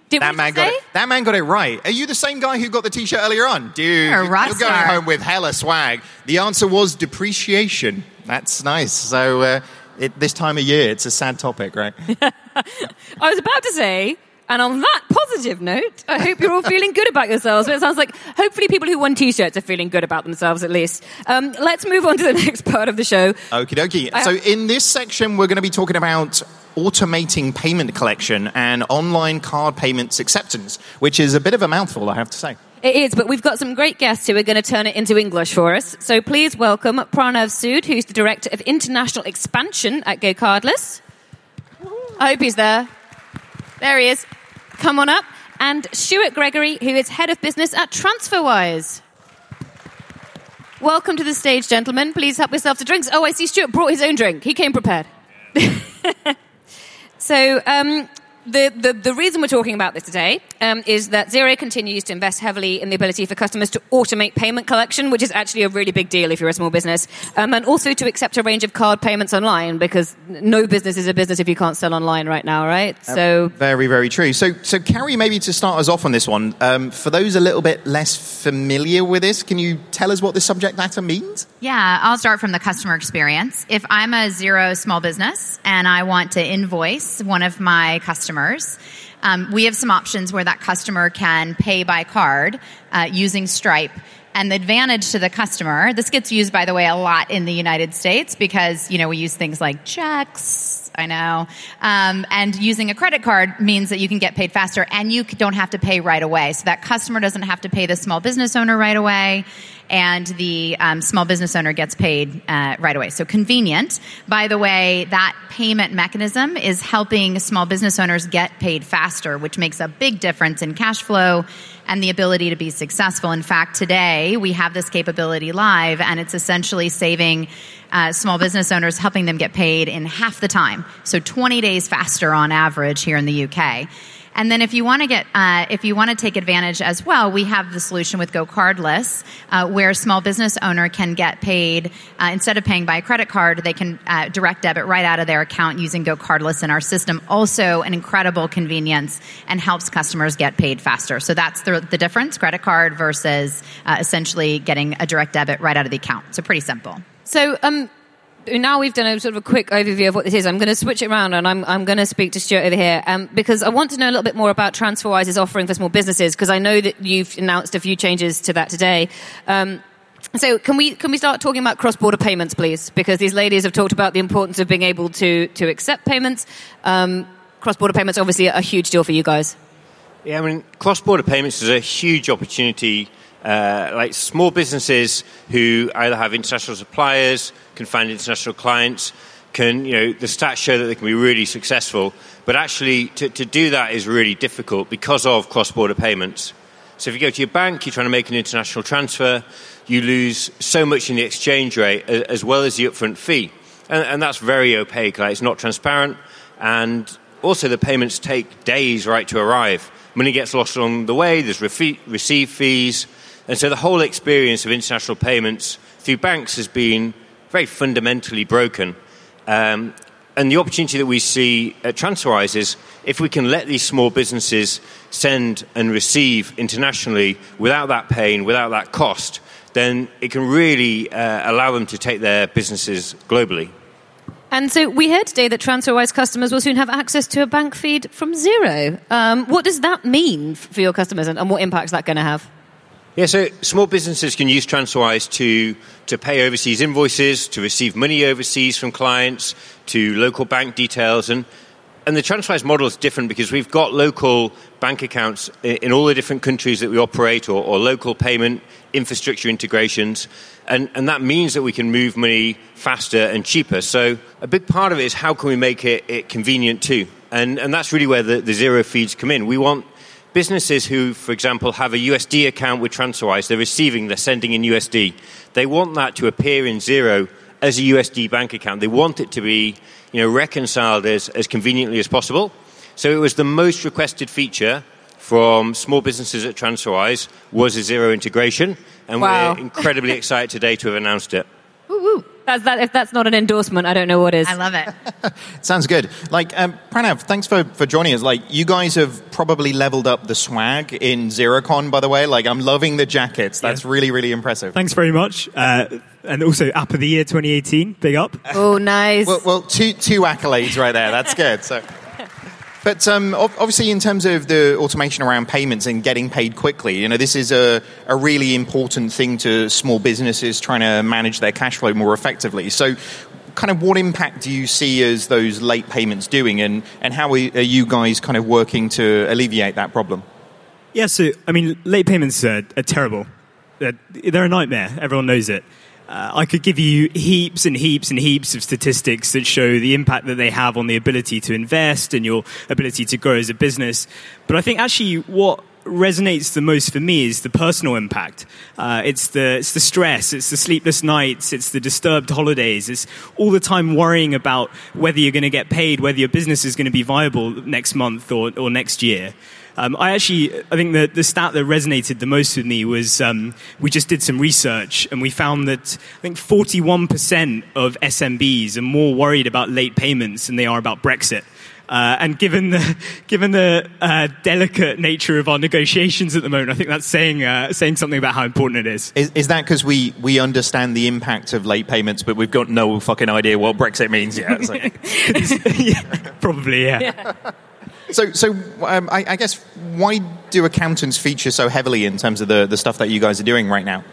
Did that we man got say? it. That man got it right. Are you the same guy who got the T-shirt earlier on, dude? You're a rock you're going star. home with hella swag. The answer was depreciation. That's nice. So uh, it, this time of year, it's a sad topic, right? I was about to say, and on that positive note, I hope you're all feeling good about yourselves. But it sounds like hopefully people who won t-shirts are feeling good about themselves at least. Um, let's move on to the next part of the show. Okie dokie. I- So in this section, we're going to be talking about automating payment collection and online card payments acceptance, which is a bit of a mouthful, I have to say. It is, but we've got some great guests who are going to turn it into English for us. So please welcome Pranav Sood, who's the Director of International Expansion at GoCardless. I hope he's there. There he is. Come on up. And Stuart Gregory, who is Head of Business at TransferWise. Welcome to the stage, gentlemen. Please help yourself to drinks. Oh, I see Stuart brought his own drink. He came prepared. So, um, the, the, the reason we're talking about this today um, is that Xero continues to invest heavily in the ability for customers to automate payment collection, which is actually a really big deal if you're a small business, um, and also to accept a range of card payments online because no business is a business if you can't sell online right now, right? So, Very, very true. So, so Keri, maybe to start us off on this one, um, for those a little bit less familiar with this, can you tell us what the subject matter means? Yeah, I'll start from the customer experience. If I'm a Xero small business and I want to invoice one of my customers, um, we have some options where that customer can pay by card uh, using Stripe. And the advantage to the customer, this gets used, by the way, a lot in the United States because, you know, we use things like checks, I know. Um, and using a credit card means that you can get paid faster and you don't have to pay right away. So that customer doesn't have to pay the small business owner right away and the um, small business owner gets paid uh, right away. So convenient. By the way, that payment mechanism is helping small business owners get paid faster, which makes a big difference in cash flow and the ability to be successful. In fact, today we have this capability live, and it's essentially saving uh, small business owners, helping them get paid in half the time. So 20 days faster on average here in the UK. And then if you want to get, uh, if you want to take advantage as well, we have the solution with GoCardless, uh, where a small business owner can get paid uh, instead of paying by a credit card, they can uh, direct debit right out of their account using GoCardless in our system. Also, an incredible convenience and helps customers get paid faster. So that's the, the difference: credit card versus uh, essentially getting a direct debit right out of the account. So pretty simple. so um, now we've done a sort of a quick overview of what this is. I'm going to switch it around and I'm, I'm going to speak to Stuart over here um, because I want to know a little bit more about TransferWise's offering for small businesses because I know that you've announced a few changes to that today. Um, so can we can we start talking about cross-border payments, please? Because these ladies have talked about the importance of being able to to accept payments. Um, cross-border payments obviously a huge deal for you guys. Yeah, I mean, cross-border payments is a huge opportunity. Uh, like small businesses who either have international suppliers, can find international clients, can you know the stats show that they can be really successful. But actually, to, to do that is really difficult because of cross-border payments. So if you go to your bank, you're trying to make an international transfer, you lose so much in the exchange rate as well as the upfront fee, and, and that's very opaque. Like it's not transparent, and also the payments take days right to arrive. Money gets lost along the way. There's receive fees, and so the whole experience of international payments through banks has been very fundamentally broken. Um, and the opportunity that we see at TransferWise is if we can let these small businesses send and receive internationally without that pain, without that cost, then it can really uh, allow them to take their businesses globally. And so we heard today that TransferWise customers will soon have access to a bank feed from Xero. Um, what does that mean for your customers and, and what impact is that going to have? Yeah, so small businesses can use TransferWise to, to pay overseas invoices, to receive money overseas from clients, to local bank details. And, and the TransferWise model is different because we've got local bank accounts in all the different countries that we operate or, or local payment infrastructure integrations. And, and that means that we can move money faster and cheaper. So a big part of it is how can we make it, it convenient too? And, and that's really where the, the Xero feeds come in. We want businesses who, for example, have a USD account with TransferWise, they're receiving, they're sending in USD. They want that to appear in Xero as a USD bank account. They want it to be, you know, reconciled as, as conveniently as possible. So it was the most requested feature from small businesses at TransferWise was a Xero integration, and Wow. we're incredibly excited today to have announced it. Woo woo. That's that. If that's not an endorsement, I don't know what is. I love it. Sounds good. Like um, Pranav, thanks for, for joining us. Like you guys have probably leveled up the swag in Xerocon, by the way. Like I'm loving the jackets. That's really really impressive. Thanks very much. Uh, and also App of the Year 2018. Big up. Oh, nice. Well, well two two accolades right there. That's good. So. But um, obviously, in terms of the automation around payments and getting paid quickly, you know, this is a, a really important thing to small businesses trying to manage their cash flow more effectively. So, kind of what impact do you see as those late payments doing, and, and how are you guys kind of working to alleviate that problem? Yeah, so, I mean, late payments are, are terrible. They're, they're a nightmare. Everyone knows it. Uh, I could give you heaps and heaps and heaps of statistics that show the impact that they have on the ability to invest and your ability to grow as a business. But I think actually what resonates the most for me is the personal impact. Uh, it's the it's the stress, it's the sleepless nights, it's the disturbed holidays, it's all the time worrying about whether you're going to get paid, whether your business is going to be viable next month or, or next year. Um, I actually, I think the, the stat that resonated the most with me was um, we just did some research and we found that I think 41% of SMBs are more worried about late payments than they are about Brexit. Uh, and given the given the uh, delicate nature of our negotiations at the moment, I think that's saying uh, saying something about how important it is. Is, is that because we we understand the impact of late payments, but we've got no fucking idea what Brexit means yet? Like... yeah, probably, yeah. yeah. So, so um, I, I, guess why do accountants feature so heavily in terms of the, the stuff that you guys are doing right now?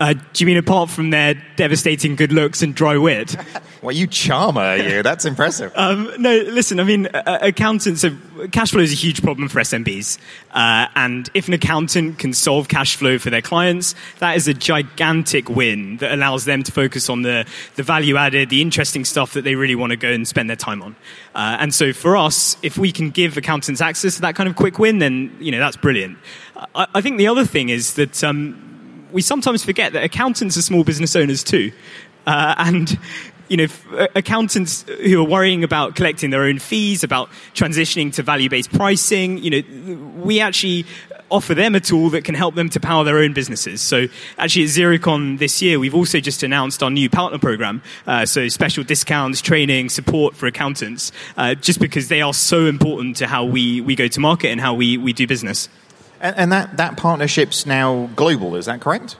Uh, do you mean apart from their devastating good looks and dry wit? well, you charmer, you. That's impressive. Um, no, listen, I mean, uh, accountants, have, cash flow is a huge problem for SMBs. Uh, and if an accountant can solve cash flow for their clients, that is a gigantic win that allows them to focus on the, the value added, the interesting stuff that they really want to go and spend their time on. Uh, and so for us, if we can give accountants access to that kind of quick win, then, you know, that's brilliant. I, I think the other thing is that, um, we sometimes forget that accountants are small business owners too. Uh, and you know, accountants who are worrying about collecting their own fees, about transitioning to value-based pricing, you know, we actually offer them a tool that can help them to power their own businesses. So actually at Xerocon this year, we've also just announced our new partner program. Uh, so special discounts, training, support for accountants, uh, just because they are so important to how we, we go to market and how we, we do business. And, and that, that partnership's now global, is that correct?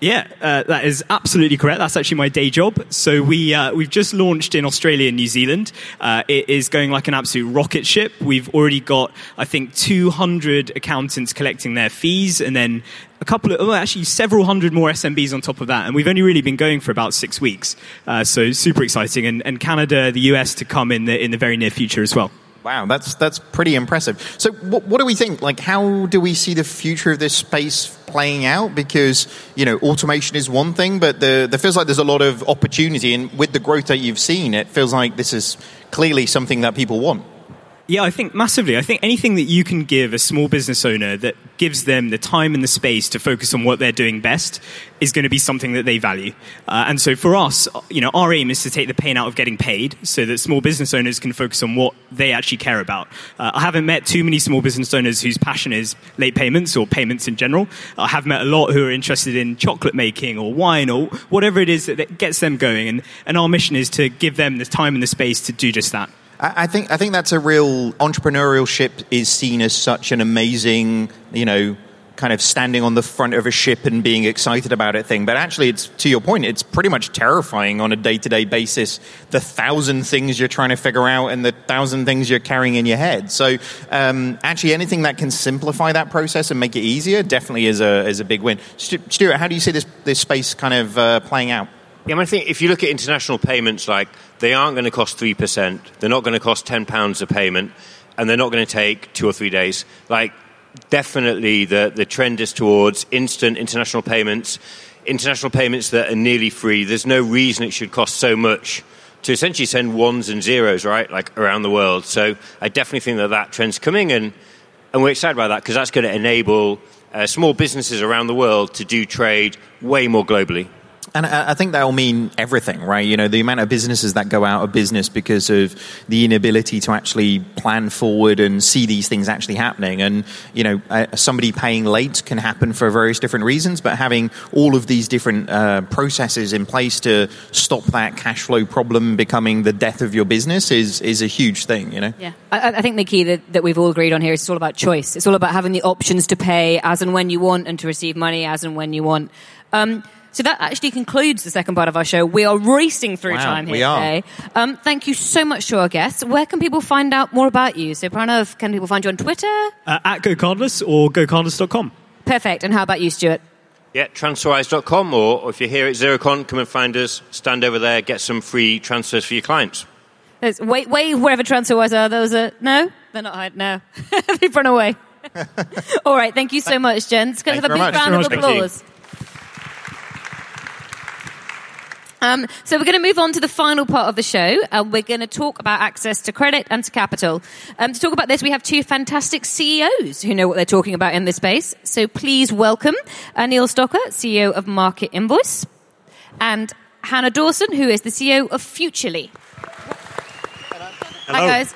Yeah, uh, that is absolutely correct. That's actually my day job. So we uh, we've just launched in Australia and New Zealand. Uh, it is going like an absolute rocket ship. We've already got I think 200 accountants collecting their fees, and then a couple of, well, actually several hundred more SMBs on top of that. And we've only really been going for about six weeks. Uh, so super exciting, and, and Canada, the US to come in the in the very near future as well. Wow, that's that's pretty impressive. So, what, what, do we think? Like, how do we see the future of this space playing out? Because you know, automation is one thing, but the, there feels like there's a lot of opportunity, and with the growth that you've seen, it feels like this is clearly something that people want. Yeah, I think massively. I think anything that you can give a small business owner that gives them the time and the space to focus on what they're doing best is going to be something that they value. Uh, and so for us, you know, our aim is to take the pain out of getting paid so that small business owners can focus on what they actually care about. Uh, I haven't met too many small business owners whose passion is late payments or payments in general. I have met a lot who are interested in chocolate making or wine or whatever it is that gets them going. And, and our mission is to give them the time and the space to do just that. I think I think that's a real entrepreneurship is seen as such an amazing, you know, kind of standing on the front of a ship and being excited about it thing. But actually, it's to your point, it's pretty much terrifying on a day to day basis. The thousand things you're trying to figure out and the thousand things you're carrying in your head. So, um, actually, anything that can simplify that process and make it easier definitely is a is a big win. Stuart, how do you see this this space kind of uh, playing out? Yeah, I, think if you look at international payments, like they aren't going to cost three percent. They're not going to cost ten pounds a payment, and they're not going to take two or three days. Like definitely, the the trend is towards instant international payments, international payments that are nearly free. There's no reason it should cost so much to essentially send ones and zeros, right, like around the world. So I definitely think that that trend's coming, and and we're excited about that because that's going to enable uh, small businesses around the world to do trade way more globally. And I think that'll mean everything, right? You know, the amount of businesses that go out of business because of the inability to actually plan forward and see these things actually happening. And, you know, uh, somebody paying late can happen for various different reasons, but having all of these different uh, processes in place to stop that cash flow problem becoming the death of your business is, is a huge thing, you know? Yeah. I, I think the key that, that we've all agreed on here is it's all about choice. It's all about having the options to pay as and when you want and to receive money as and when you want. Um, so that actually concludes the second part of our show. We are racing through Wow, time here we are. today. Um, thank you so much to our guests. Where can people find out more about you? So, Pranav, can people find you on Twitter? Uh, at GoCardless or GoCardless.com. Perfect. And how about you, Stuart? Yeah, transferwise.com, or, or if you're here at Xerocon, come and find us, stand over there, get some free transfers for your clients. There's, wait, wait, wherever TransferWise are. Those are no, they're not hiding. No, they've run away. All right, thank you so much, gents. Can I have a big very round much. of Thank you. applause? Um, so we're going to move on to the final part of the show. Uh, we're going to talk about access to credit and to capital. Um, to talk about this, we have two fantastic CEOs who know what they're talking about in this space. So please welcome uh, Anil Stocker, CEO of MarketInvoice, and Hannah Dawson, who is the CEO of Futrli. Hi, guys.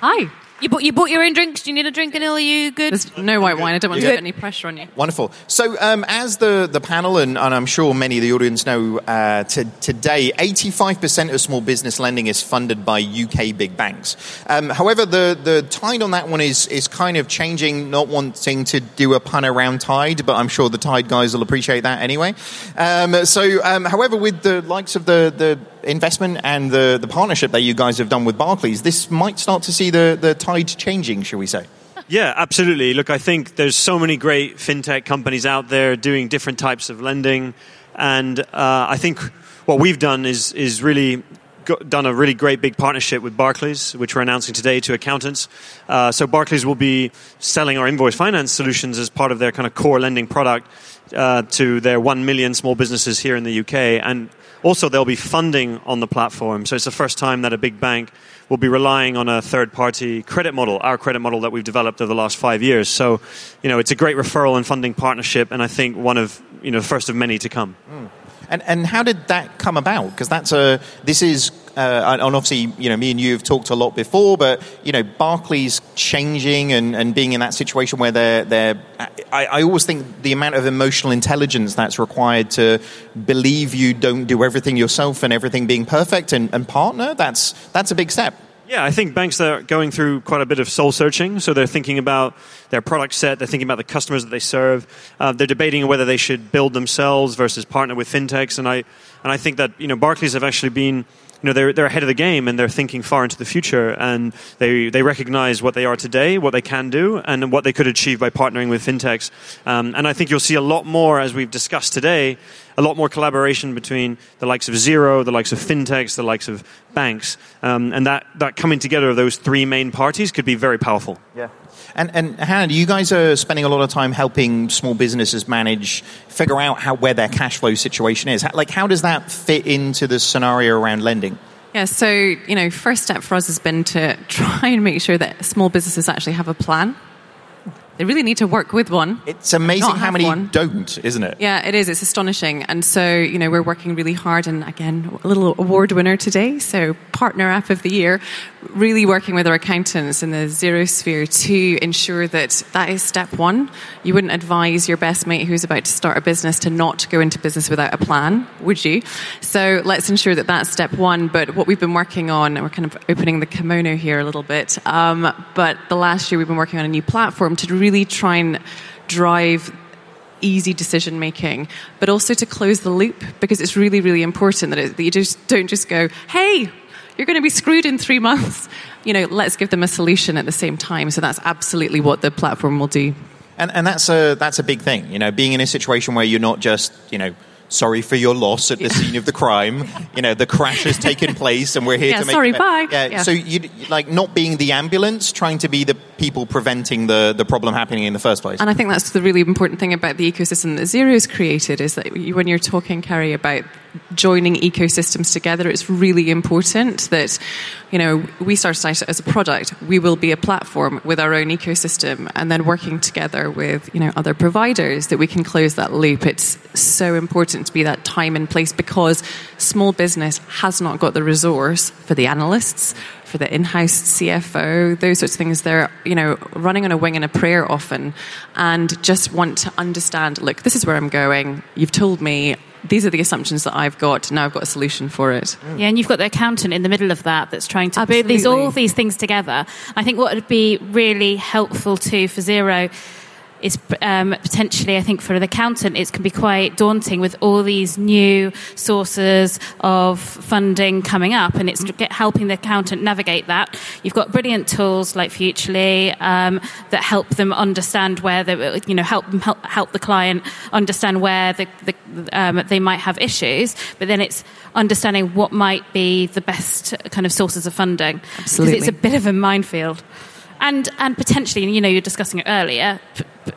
Hi. You bought, you bought your own drinks. Do you need a drink, Anil? Are you good? There's no white wine. I don't want to put any pressure on you. Wonderful. So, um, as the, the panel, and, and I'm sure many of the audience know, uh, to, today, 85% of small business lending is funded by UK big banks. Um, however, the, the tide on that one is, is kind of changing, not wanting to do a pun around tide, but I'm sure the tide guys will appreciate that anyway. Um, so, um, however, with the likes of the, the investment and the, the partnership that you guys have done with Barclays, this might start to see the, the tide changing, shall we say? Yeah, absolutely. Look, I think there's so many great fintech companies out there doing different types of lending, and uh, I think what we've done is is really go- done a really great big partnership with Barclays, which we're announcing today to accountants. Uh, so Barclays will be selling our invoice finance solutions as part of their kind of core lending product uh, to their one million small businesses here in the UK, and also there'll be funding on the platform. So it's the first time that a big bank will be relying on a third party credit model, our credit model that we've developed over the last five years. So, you know, it's a great referral and funding partnership, and I think one of, you know, first of many to come. Hmm. And and how did that come about? Because that's a this is uh, and obviously you know me and you have talked a lot before, but you know Barclays changing and, and being in that situation where they're they're. I, I always think the amount of emotional intelligence that's required to believe you don't do everything yourself and everything being perfect and, and partner that's that's a big step. Yeah, I think banks are going through quite a bit of soul searching. So they're thinking about their product set, they're thinking about the customers that they serve. Uh, they're debating whether they should build themselves versus partner with fintechs. And I and I think that you know Barclays have actually been you know they're they're ahead of the game and they're thinking far into the future and they they recognize what they are today, what they can do, and what they could achieve by partnering with fintechs. Um, and I think you'll see a lot more as we've discussed today, a lot more collaboration between the likes of Xero, the likes of fintechs, the likes of banks, um, and that that coming together of those three main parties could be very powerful. Yeah. And, and Hannah, you guys are spending a lot of time helping small businesses manage, figure out how where their cash flow situation is. Like, how does that fit into the scenario around lending? Yeah, so, you know, first step for us has been to try and make sure that small businesses actually have a plan. They really need to work with one. It's amazing how many one. don't, isn't it? Yeah, it is. It's astonishing. And so, you know, we're working really hard. And again, a little award winner today. So, Partner App of the Year, really working with our accountants in the Xero Sphere to ensure that that is step one. You wouldn't advise your best mate who's about to start a business to not go into business without a plan, would you? So, let's ensure that that's step one. But what we've been working on, and we're kind of opening the kimono here a little bit. Um, but the last year, we've been working on a new platform to really try and drive easy decision making, but also to close the loop because it's really, really important that, it, that you just don't just go, hey, you're going to be screwed in three months. You know, let's give them a solution at the same time. So that's absolutely what the platform will do. And, and that's a that's a big thing, you know, being in a situation where you're not just, you know, sorry for your loss at the scene of the crime. You know, the crash has taken place, and we're here Yeah, to make. sorry, bye. Yeah, Yeah. So you like not being the ambulance, trying to be the people preventing the, the problem happening in the first place. And I think that's the really important thing about the ecosystem that Xero's created is that when you're talking, Keri, about joining ecosystems together, it's really important that, you know, we started out as a product. We will be a platform with our own ecosystem and then working together with, you know, other providers that we can close that loop. It's so important to be that time and place because small business has not got the resource for the analysts, for the in-house CFO, those sorts of things. They're, you know, running on a wing and a prayer often and just want to understand, look, this is where I'm going. You've told me these are the assumptions that I've got. Now I've got a solution for it. Yeah, and you've got the accountant in the middle of that that's trying to put these all these things together. I think what would be really helpful too for Xero is um, potentially, I think, for an accountant, it can be quite daunting with all these new sources of funding coming up, and it's helping the accountant navigate that. You've got brilliant tools like Futrli um, that help them understand where they, you know, help them help, help the client understand where the, the, um, they might have issues, but then it's understanding what might be the best kind of sources of funding. Absolutely. Because it's a bit of a minefield and and potentially, you know, you're discussing it earlier.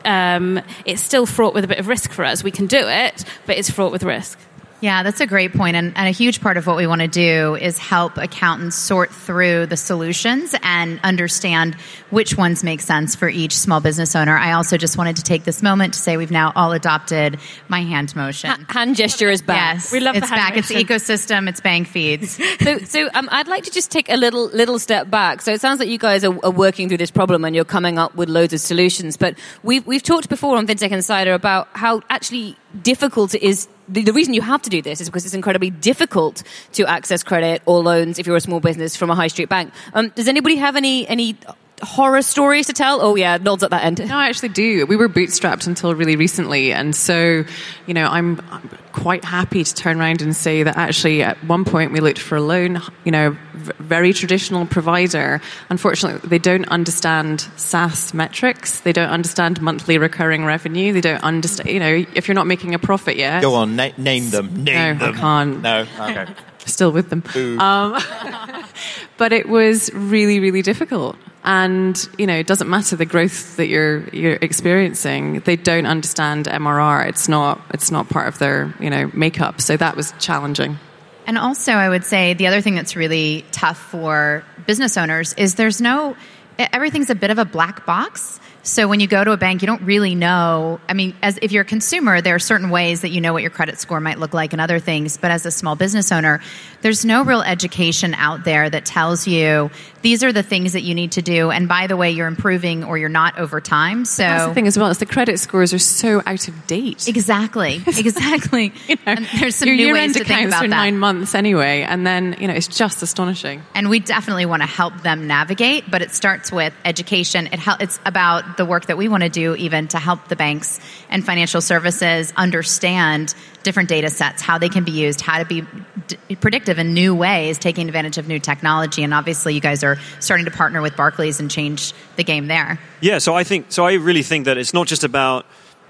Um, it's still fraught with a bit of risk for us. We can do it, but it's fraught with risk. Yeah, that's a great point. And, and, a huge part of what we want to do is help accountants sort through the solutions and understand which ones make sense for each small business owner. I also just wanted to take this moment to say we've now all adopted my hand motion. Ha- hand gesture is back. Yes, we love it's the hand back. motion. It's ecosystem. It's bank feeds. so, so um, I'd like to just take a little little step back. So it sounds like you guys are, are, working through this problem and you're coming up with loads of solutions. But we've we've talked before on FinTech Insider about how actually difficult it is the, the, reason you have to do this is because it's incredibly difficult to access credit or loans if you're a small business from a high street bank. Um, does anybody have any any horror stories to tell? Oh yeah, nods at that end. No, I actually do. We were bootstrapped until really recently, and so you know, I'm, I'm quite happy to turn around and say that actually at one point we looked for a loan. You know, v- very traditional provider. Unfortunately, they don't understand SaaS metrics. They don't understand monthly recurring revenue. They don't understand. You know, if you're not making a profit yet, go on, na- name them. Name no, them. I can't. No, okay. Still with them. Um, but it was really, really difficult and you know it doesn't matter the growth that you're you're experiencing. They don't understand mrr it's not it's not part of their you know makeup. So that was challenging. And also i would say the other thing that's really tough for business owners is there's no everything's a bit of a black box. So when you go to a bank, you don't really know. I mean, as if you're a consumer, there are certain ways that you know what your credit score might look like and other things. But as a small business owner, there's no real education out there that tells you these are the things that you need to do. And by the way, you're improving or you're not over time. So that's the thing as well. Is the credit scores are so out of date. Exactly. Exactly. you know, and there's some your new year-end ways to think accounts about that. nine months anyway, and then you know it's just astonishing. And we definitely want to help them navigate, but it starts with education. It hel- it's about the work that we want to do, even to help the banks and financial services understand different data sets, how they can be used, how to be d- predictive in new ways, taking advantage of new technology. And obviously, you guys are starting to partner with Barclays and change the game there. Yeah, so I think so. I really think that it's not just about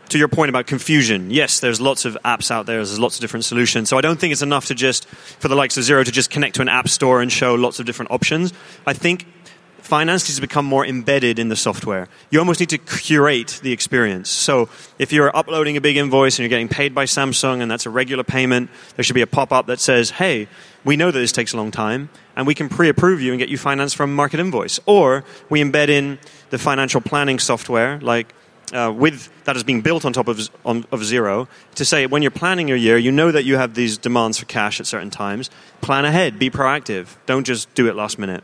to your point about confusion, yes, there's lots of apps out there, there's lots of different solutions. So I don't think it's enough to just, for the likes of Xero, to just connect to an app store and show lots of different options. I think finance needs to become more embedded in the software. You almost need to curate the experience. So if you're uploading a big invoice and you're getting paid by Samsung and that's a regular payment, there should be a pop up that says, hey, we know that this takes a long time and we can pre approve you and get you finance from MarketInvoice. Or we embed in the financial planning software, like uh, with that is being built on top of, on, of Xero to say when you're planning your year, you know that you have these demands for cash at certain times. Plan ahead, be proactive. Don't just do it last minute.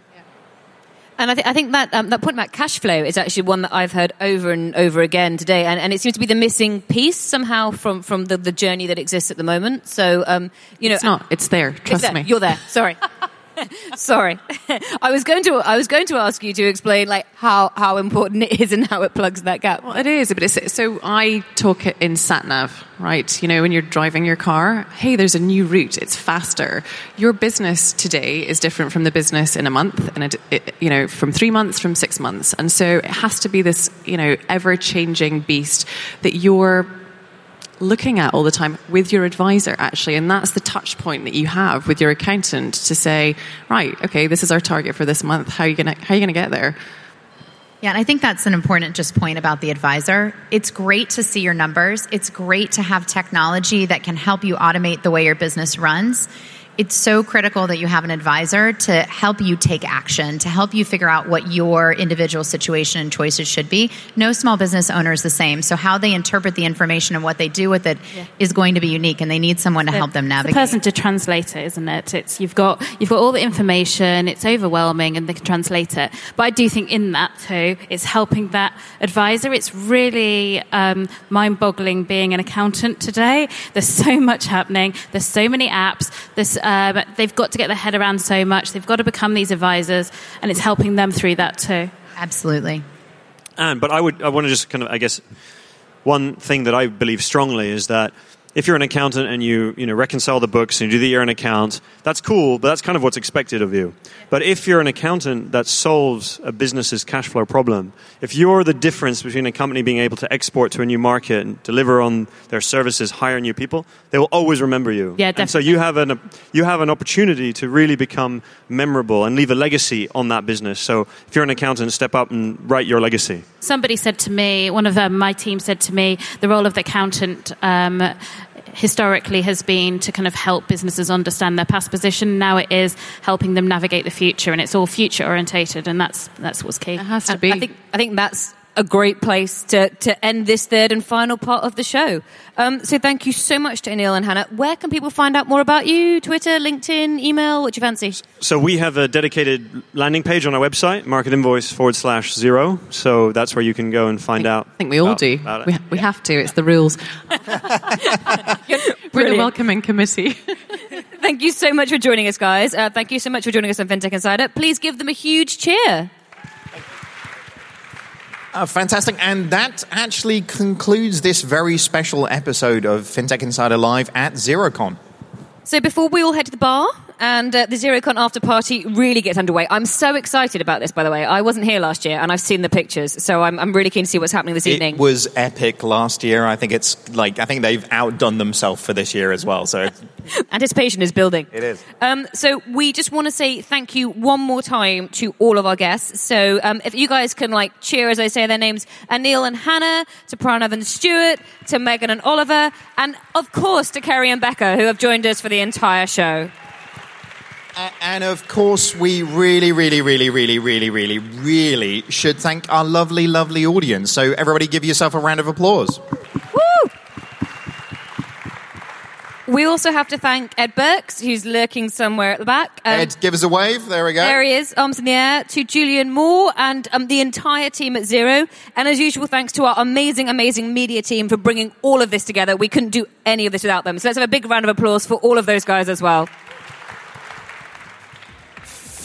And I, th- I think that um, that point about cash flow is actually one that I've heard over and over again today, and, and it seems to be the missing piece somehow from, from the, the journey that exists at the moment. So, um, you know, it's not. It's there. Trust it's there. me. You're there. Sorry. Sorry, I was going to I was going to ask you to explain like how, how important it is and how it plugs that gap. Well, it is, but it's, so I talk it in sat nav, right? You know, when you're driving your car, hey, there's a new route. It's faster. Your business today is different from the business in a month, and it, it, you know, from three months, from six months, and so it has to be this, you know, ever changing beast that you're looking at all the time with your advisor actually and that's the touch point that you have with your accountant to say right okay this is our target for this month how are you going to how are you going to get there Yeah, and I think that's an important just point about the advisor. It's great to see your numbers. It's great to have technology that can help you automate the way your business runs it's so critical that you have an advisor to help you take action, to help you figure out what your individual situation and choices should be. No small business owner is the same. So how they interpret the information and what they do with it yeah. is going to be unique and they need someone to help them navigate. the person to translate it, isn't it? It's you've got you've got all the information, it's overwhelming and they can translate it. But I do think in that too, it's helping that advisor. It's really um, mind boggling being an accountant today. There's so much happening, there's so many apps, there's um, they've got to get their head around so much. They've got to become these advisors, and it's helping them through that too. Absolutely. And but I would I want to just kind of I guess one thing that I believe strongly is that if you're an accountant and you, you know, reconcile the books and you do the year-end account, that's cool, but that's kind of what's expected of you. But if you're an accountant that solves a business's cash flow problem, if you're the difference between a company being able to export to a new market and deliver on their services, hire new people, they will always remember you. Yeah, definitely. And so you have an you have an opportunity to really become memorable and leave a legacy on that business. So if you're an accountant, step up and write your legacy. Somebody said to me, one of my team said to me, the role of the accountant. Um, historically has been to kind of help businesses understand their past position. Now it is helping them navigate the future, and it's all future orientated, and that's that's what's key. It has to be. I think I think that's a great place to, to end this third and final part of the show. Um, so thank you so much to Anil and Hannah. Where can people find out more about you? Twitter, LinkedIn, email? What do you fancy? So we have a dedicated landing page on our website, MarketInvoice forward slash xero. So that's where you can go and find I out. I think we all about, do. About we, we have to. It's the rules. We're the welcoming committee. thank you so much for joining us, guys. Uh, thank you so much for joining us on FinTech Insider. Please give them a huge cheer. Oh, fantastic. And that actually concludes this very special episode of FinTech Insider Live at Xerocon. So before we all head to the bar, and uh, the Xerocon after party really gets underway. I'm so excited about this, by the way. I wasn't here last year, and I've seen the pictures, so I'm, I'm really keen to see what's happening this it evening. It was epic last year. I think it's like I think they've outdone themselves for this year as well. So anticipation is building. It is. Um, so we just want to say thank you one more time to all of our guests. So um, if you guys can like cheer as I say their names, Anil and Hannah, to Pranav and Stuart, to Megan and Oliver, and of course to Keri and Becca, who have joined us for the entire show. And of course, we really, really, really, really, really, really, really should thank our lovely, lovely audience. So, everybody, give yourself a round of applause. Woo! We also have to thank Ed Burks, who's lurking somewhere at the back. Um, Ed, give us a wave. There we go. There he is, arms in the air. To Julian Moore and um, the entire team at Xero. And as usual, thanks to our amazing, amazing media team for bringing all of this together. We couldn't do any of this without them. So let's have a big round of applause for all of those guys as well.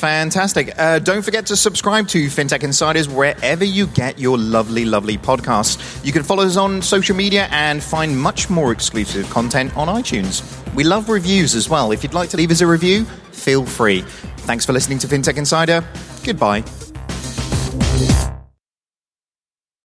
Fantastic. Uh, don't forget to subscribe to FinTech Insiders wherever you get your lovely, lovely podcasts. You can follow us on social media and find much more exclusive content on iTunes. We love reviews as well. If you'd like to leave us a review, feel free. Thanks for listening to FinTech Insider. Goodbye.